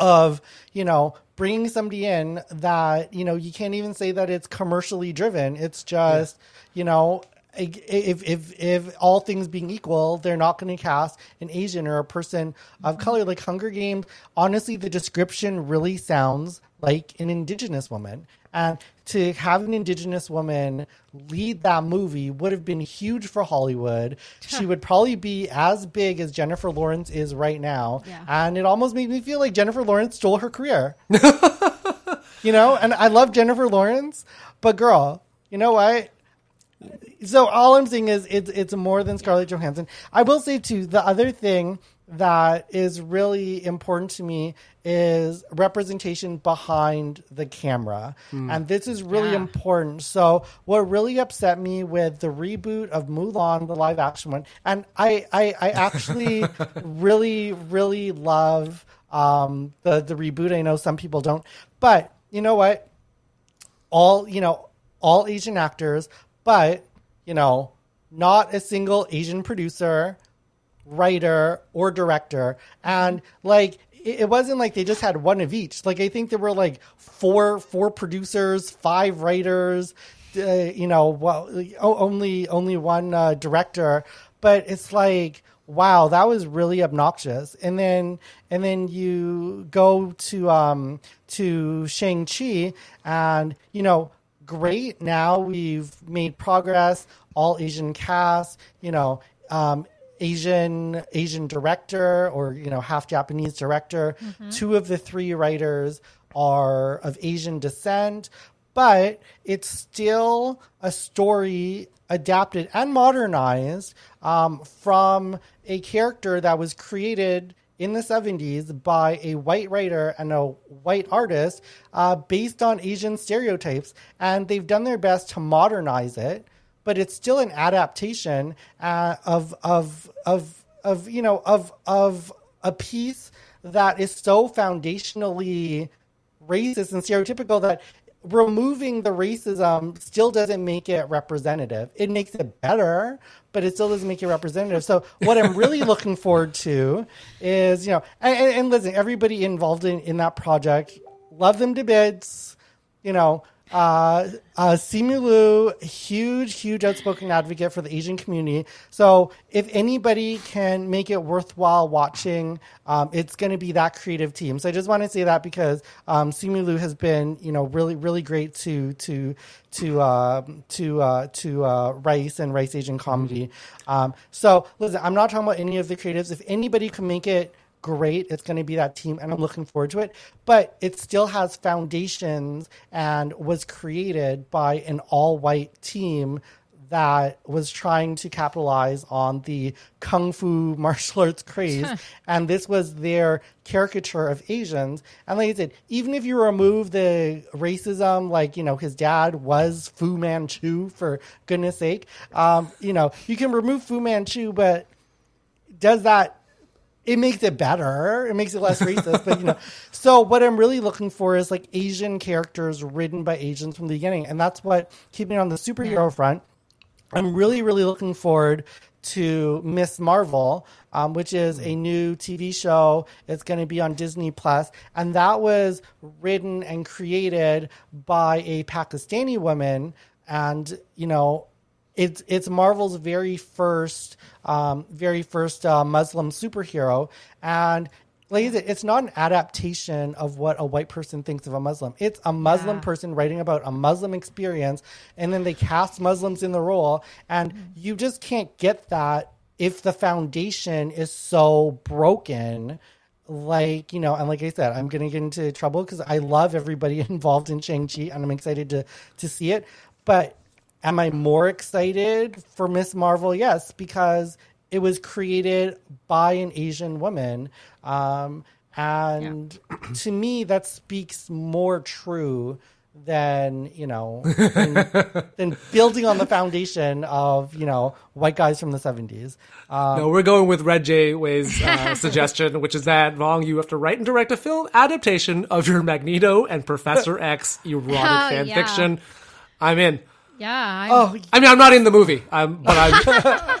of you know bringing somebody in that you know you can't even say that it's commercially driven it's just you know if if if all things being equal they're not going to cast an asian or a person of color like hunger games honestly the description really sounds like an indigenous woman and to have an indigenous woman lead that movie would have been huge for Hollywood. She would probably be as big as Jennifer Lawrence is right now. Yeah. And it almost made me feel like Jennifer Lawrence stole her career. you know, and I love Jennifer Lawrence, but girl, you know what? So all I'm saying is it's it's more than Scarlett Johansson. I will say too, the other thing that is really important to me is representation behind the camera. And this is really Yeah. important. So what really upset me with the reboot of Mulan, the live action one, and I I, I actually really, really love um the, the reboot. I know some people don't. But you know what? all you know all asian actors but you know not a single asian producer writer or director. And like it wasn't like they just had one of each. Like i think there were like four four producers five writers uh, you know well only only one uh, director. But it's like wow that was really obnoxious. And then and then you go to um to shang-chi and you know great. Now we've made progress. All asian cast you know um asian asian director or you know half japanese director. Two of the three writers are of asian descent but it's still a story adapted and modernized um, from a character that was created in the 70s by a white writer and a white artist uh, based on Asian stereotypes. And they've done their best to modernize it, but it's still an adaptation uh, of, of, of, of, you know, of, of a piece that is so foundationally racist and stereotypical that removing the racism still doesn't make it representative. It makes it better, but it still doesn't make it representative. So what I'm really looking forward to is, you know, and, and, listen, everybody involved in, in that project, love them to bits, you know, uh, uh, Simu Liu, huge, huge outspoken advocate for the Asian community. So if anybody can make it worthwhile watching, um, it's going to be that creative team. So I just want to say that because um, Simu Liu has been, you know, really, really great to to to uh, to uh, to uh, Rice and Rice Asian comedy. Um, so listen, I'm not talking about any of the creatives. If anybody can make it great. It's going to be that team, and I'm looking forward to it. But it still has foundations and was created by an all white team that was trying to capitalize on the kung fu martial arts craze. and this was their caricature of Asians. And like I said, even if you remove the racism, like, you know, his dad was Fu Manchu, for goodness sake, um, you know, you can remove Fu Manchu, but does that it makes it better. It makes it less racist, but you know. So what I'm really looking for is like Asian characters written by Asians from the beginning, and that's what keeping on the superhero front. I'm really, really looking forward to Miss Marvel, um, which is a new TV show. It's going to be on Disney Plus, and that was written and created by a Pakistani woman. And you know, it's it's Marvel's very first, um, very first uh, Muslim superhero, and like I said, it's not an adaptation of what a white person thinks of a Muslim. It's a Muslim Yeah. person writing about a Muslim experience, and then they cast Muslims in the role, and you just can't get that if the foundation is so broken. Like you know, and like I said, I'm gonna get into trouble because I love everybody involved in Shang Chi, and I'm excited to to see it. But am I more excited for Miss Marvel? Yes, because it was created by an Asian woman. Um, and to me, that speaks more true than, you know, than, than building on the foundation of, you know, white guys from the 70s. Um, No, we're going with Red Jayway's uh, suggestion, which is that Vong, you have to write and direct a film adaptation of your Magneto and Professor X erotic Hell fan yeah. fiction. I'm in. Yeah. I'm, oh, I mean, I'm not in the movie, um, but I'm.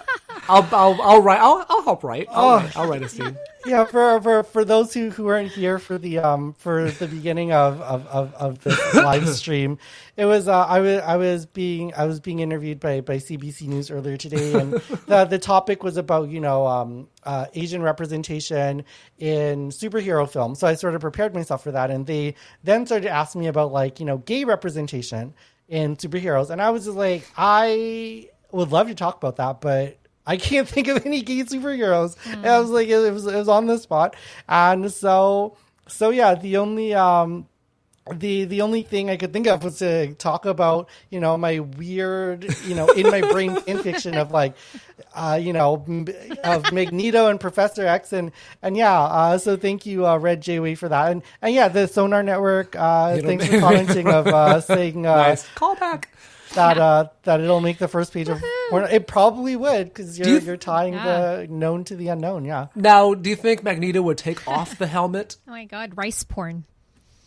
I'll, I'll, I'll write. I'll, I'll help write. I'll, write. I'll write a scene. yeah for, for for those who who weren't here for the um for the beginning of of of, of this live stream it was uh, i was i was being i was being interviewed by by cbc news earlier today and the the topic was about you know um uh, asian representation in superhero films so i sort of prepared myself for that and they then started asking me about like you know gay representation in superheroes. And i was just like i would love to talk about that but I can't think of any gay superheroes. And I was like, it was it was on the spot, and so so yeah, the only um the the only thing I could think of was to talk about you know my weird you know in my brain fan fiction of like uh, you know of Magneto and Professor X and and yeah uh, so thank you uh, Red Jayway for that and and yeah the Sonar Network uh, thanks for commenting of uh, saying uh, Nice. Call back. that uh that it'll make the first page of porn. It probably would because you're you- you, are tying Yeah. the known to the unknown. Yeah. Now, do you think Magneto would take off the helmet? oh my God. Rice porn.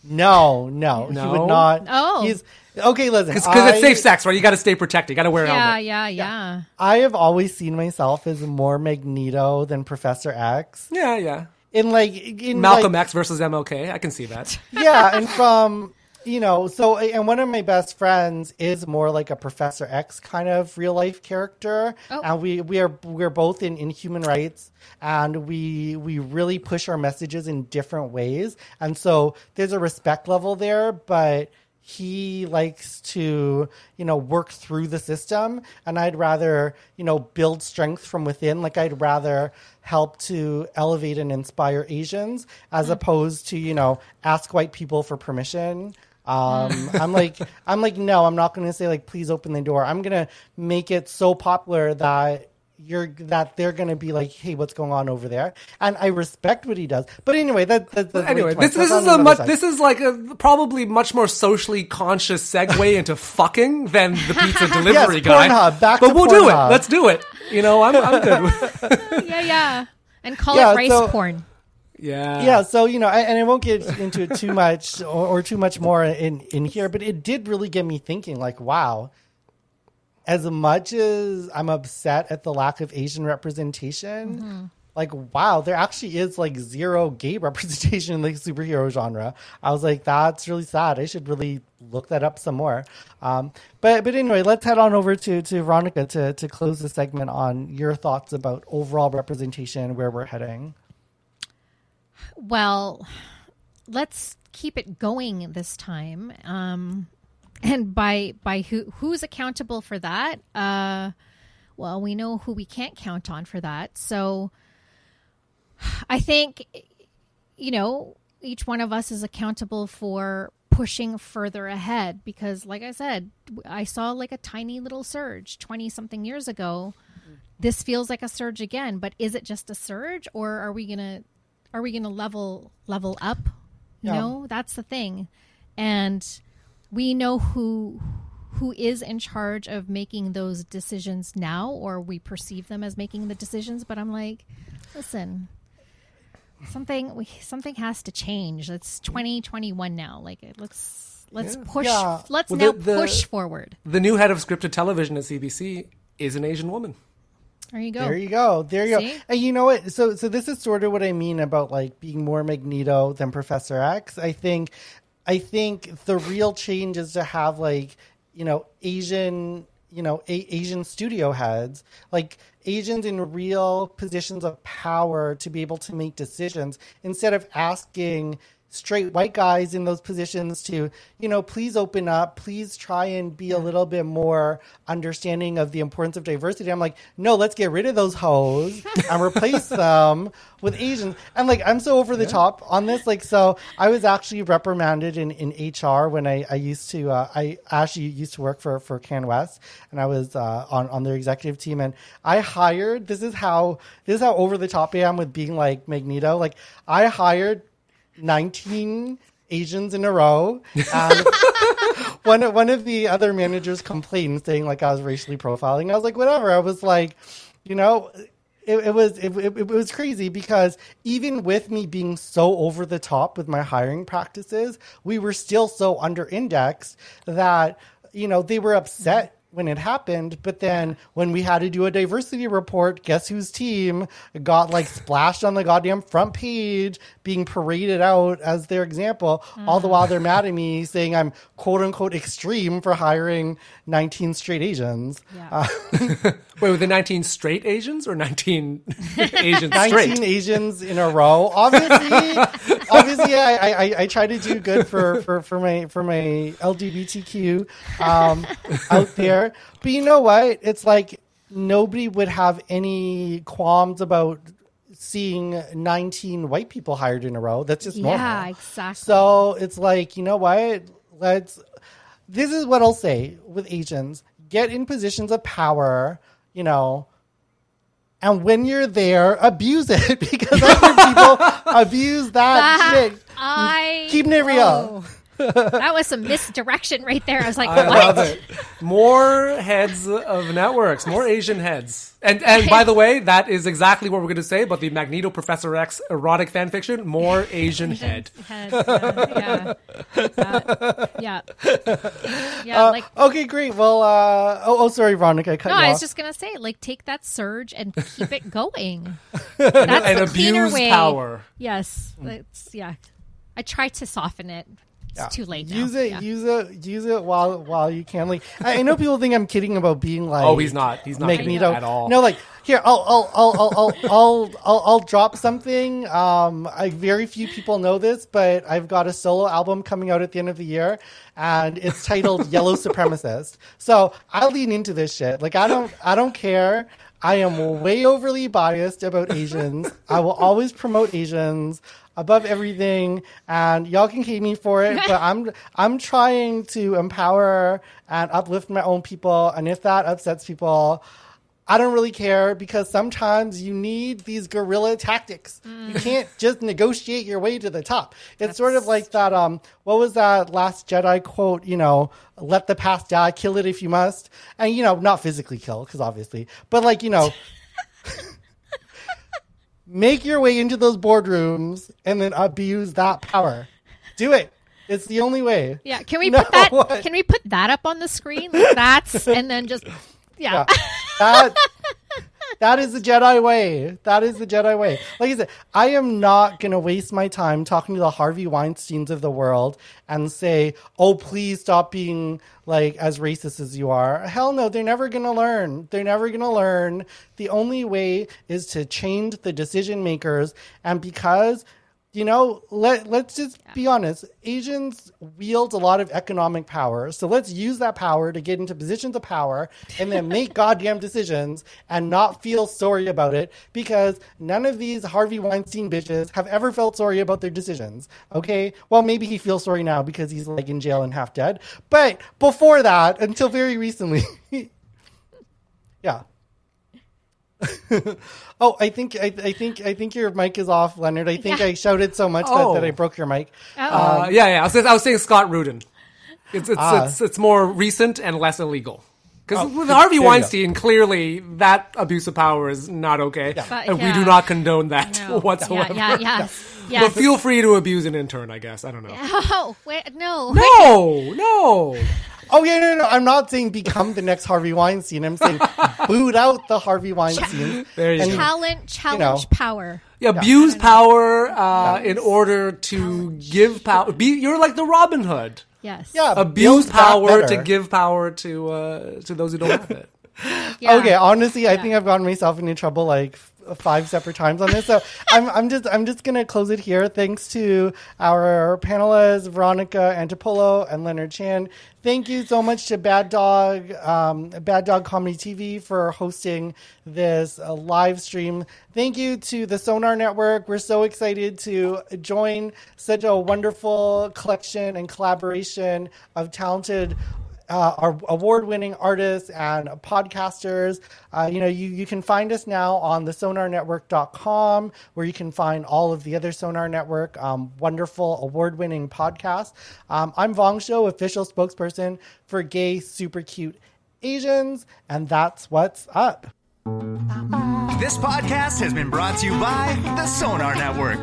No, no, he would not. Oh. he's okay. Listen, Because it's safe sex, right? You got to stay protected. You got to wear a Yeah, helmet. yeah, yeah. I have always seen myself as more Magneto than Professor X. Yeah, yeah. In like in Malcolm like, X versus MLK. I can see that. yeah, and from you know, so and one of my best friends is more like a Professor X kind of real life character, Oh. and we we are we're both in, in human rights, and we we really push our messages in different ways, and so there's a respect level there, but he likes to you know work through the system. And i'd rather you know build strength from within. Like i'd rather help to elevate and inspire asians as mm. opposed to you know ask white people for permission um i'm like i'm like no i'm not going to say like please open the door i'm going to make it so popular that you're that they're going to be like hey what's going on over there and i respect what he does but anyway that, that that's Anyway, this, this is a much, side. this is like a probably much more socially conscious segue into fucking than the pizza delivery Yes, guy. Pornhub, back but to we'll do it. Let's do it. You know, I'm, I'm good. Yeah, yeah. And call Yeah, it rice so- porn. Yeah. yeah so you know I, and i won't get into it too much or, or too much more in in here but it did really get me thinking like wow as much as i'm upset at the lack of asian representation like wow there actually is like zero gay representation in the superhero genre. I was like that's really sad. I should really look that up some more. Um, but but anyway let's head on over to to veronica to to close the segment on your thoughts about overall representation where we're heading Well, let's keep it going this time. Um, and by by who who's accountable for that? Uh, well, we know who we can't count on for that. So I think you know each one of us is accountable for pushing further ahead because like i said i saw like a tiny little surge 20 something years ago this feels like a surge again but is it just a surge or are we gonna are we gonna level level up Yeah. know that's the thing and we know who who is in charge of making those decisions now or we perceive them as making the decisions but i'm like listen something we something has to change it's 2021 now like let's let's push Yeah. let's Well, now the- the- push forward The new head of scripted television at CBC is an Asian woman. There you go There you go. There you See? go. And you know what? So so this is sort of what I mean about like being more Magneto than Professor X. I think I think the real change is to have like, you know, Asian, you know, a- Asian studio heads, like Asians in real positions of power to be able to make decisions instead of asking straight white guys in those positions to, you know, please open up, please try and be a little bit more understanding of the importance of diversity. I'm like, no, let's get rid of those hoes and replace them with Asians. And like, I'm so over the top on this. Like, so I was actually reprimanded in, in HR when I, I used to, uh, I actually used to work for, for Canwest and I was uh, on, on their executive team. And I hired, this is how, this is how over the top I am with being like Magneto. Like, I hired 19 Asians in a row. Um, and one one of the other managers complained, saying like I was racially profiling. I was like, whatever. I was like, you know, it, it was it, it, it was crazy because even with me being so over the top with my hiring practices, we were still so under indexed that you know they were upset when it happened. But then when we had to do a diversity report, guess whose team got like splashed on the goddamn front page, being paraded out as their example, all the while they're mad at me saying I'm quote unquote extreme for hiring 19 straight Asians. Yeah. Uh, Wait, were the 19 straight Asians or 19 Asians 19 straight? Asians in a row. Obviously, obviously, I, I, I- try to do good for, for, for my for my LGBTQ um, out there. But you know what? It's like nobody would have any qualms about seeing 19 white people hired in a row. That's just normal. yeah exactly So it's like, you know what? Let's. This is what I'll say with Asians: get in positions of power. You know, and when you're there, abuse it because other people abuse that shit. I Keeping it real. Whoa. That was some misdirection right there. I was like, I what? love it. More heads of networks, more Asian heads. And and by the way, that is exactly what we're going to say about the Magneto Professor X erotic fan fiction. More Asian head. Head, yeah. That- yeah. Yeah. Uh, like, okay, great. Well, uh, oh, oh, sorry, Veronica, I cut no, you I off. was just going to say, like, take that surge and keep it going. That's And the cleaner abuse way. power. Yes. It's, yeah. I try to soften it. It's Yeah. too late now. Use it, Yeah. use it, use it while while you can. Like, I, I know people think I'm kidding about being like. Oh, he's not. He's not Magneto at all. No, like here, I'll I'll I'll I'll I'll I'll, I'll, I'll drop something. Um, I very few people know this, but I've got a solo album coming out at the end of the year, and it's titled Yellow Supremacist. So I'll lean into this shit. Like I don't I don't care. I am way overly biased about Asians. I will always promote Asians above everything, and y'all can hate me for it. But I'm I'm trying to empower and uplift my own people, and if that upsets people, I don't really care because sometimes you need these guerrilla tactics. You can't just negotiate your way to the top. It's sort of like that. Um, what was that last Jedi quote? You know, let the past die, kill it if you must, and you know, not physically kill because obviously, but like you know. make your way into those boardrooms and then abuse that power. Do it. It's the only way. Yeah, can we No, put that? Can we put that up on the screen? Like that's and then just yeah. Yeah. That that is the Jedi way. That is the Jedi way. Like I said, I am not gonna waste my time talking to the Harvey Weinsteins of the world and say, "Oh, please stop being like as racist as you are." Hell no, they're never gonna learn. They're never gonna learn. The only way is to change the decision makers, and because you know, let let's just be honest. Asians wield a lot of economic power, so let's use that power to get into positions of power and then make goddamn decisions and not feel sorry about it because none of these Harvey Weinstein bitches have ever felt sorry about their decisions. Okay, well maybe he feels sorry now because he's like in jail and half dead, but before that, until very recently, yeah. oh, I think I, I think I think your mic is off, Leonard. I think Yeah. I shouted so much Oh. that, that I broke your mic. Uh, yeah, yeah. I was, I was saying Scott Rudin. It's it's, Ah. it's it's more recent and less illegal. Because with there Harvey. Weinstein, clearly that abuse of power is not okay, But, and we do not condone that No. whatsoever. Yeah, yeah, yes. But feel free to abuse an intern, I guess. I don't know. Oh wait, no, No, no. Oh yeah, no, no, no. I'm not saying become the next Harvey Weinstein. I'm saying boot out the Harvey Weinstein. There you And- go. talent, challenge, power. Yeah, abuse power uh, in order to give power. Be you're like the Robin Hood. Yes. Yeah, Abuse power to give power to uh, to those who don't have it. Yeah. Okay, honestly, I think I've gotten myself into trouble like f- five separate times on this. So I'm, I'm just I'm just gonna close it here. Thanks to our panelists Veronica Antipolo and Leonard Chan. Thank you so much to Bad Dog, um, Bad Dog Comedy TV for hosting this uh, live stream. Thank you to the Sonar Network. We're so excited to join such a wonderful collection and collaboration of talented uh, our award-winning artists and podcasters. Uh, you know, you, you can find us now on the sonarnetwork.com where you can find all of the other Sonar Network um, wonderful award-winning podcasts. Um, I'm Vong Show, official spokesperson for Gay Super Cute Asians, and that's what's up. This podcast has been brought to you by the Sonar Network.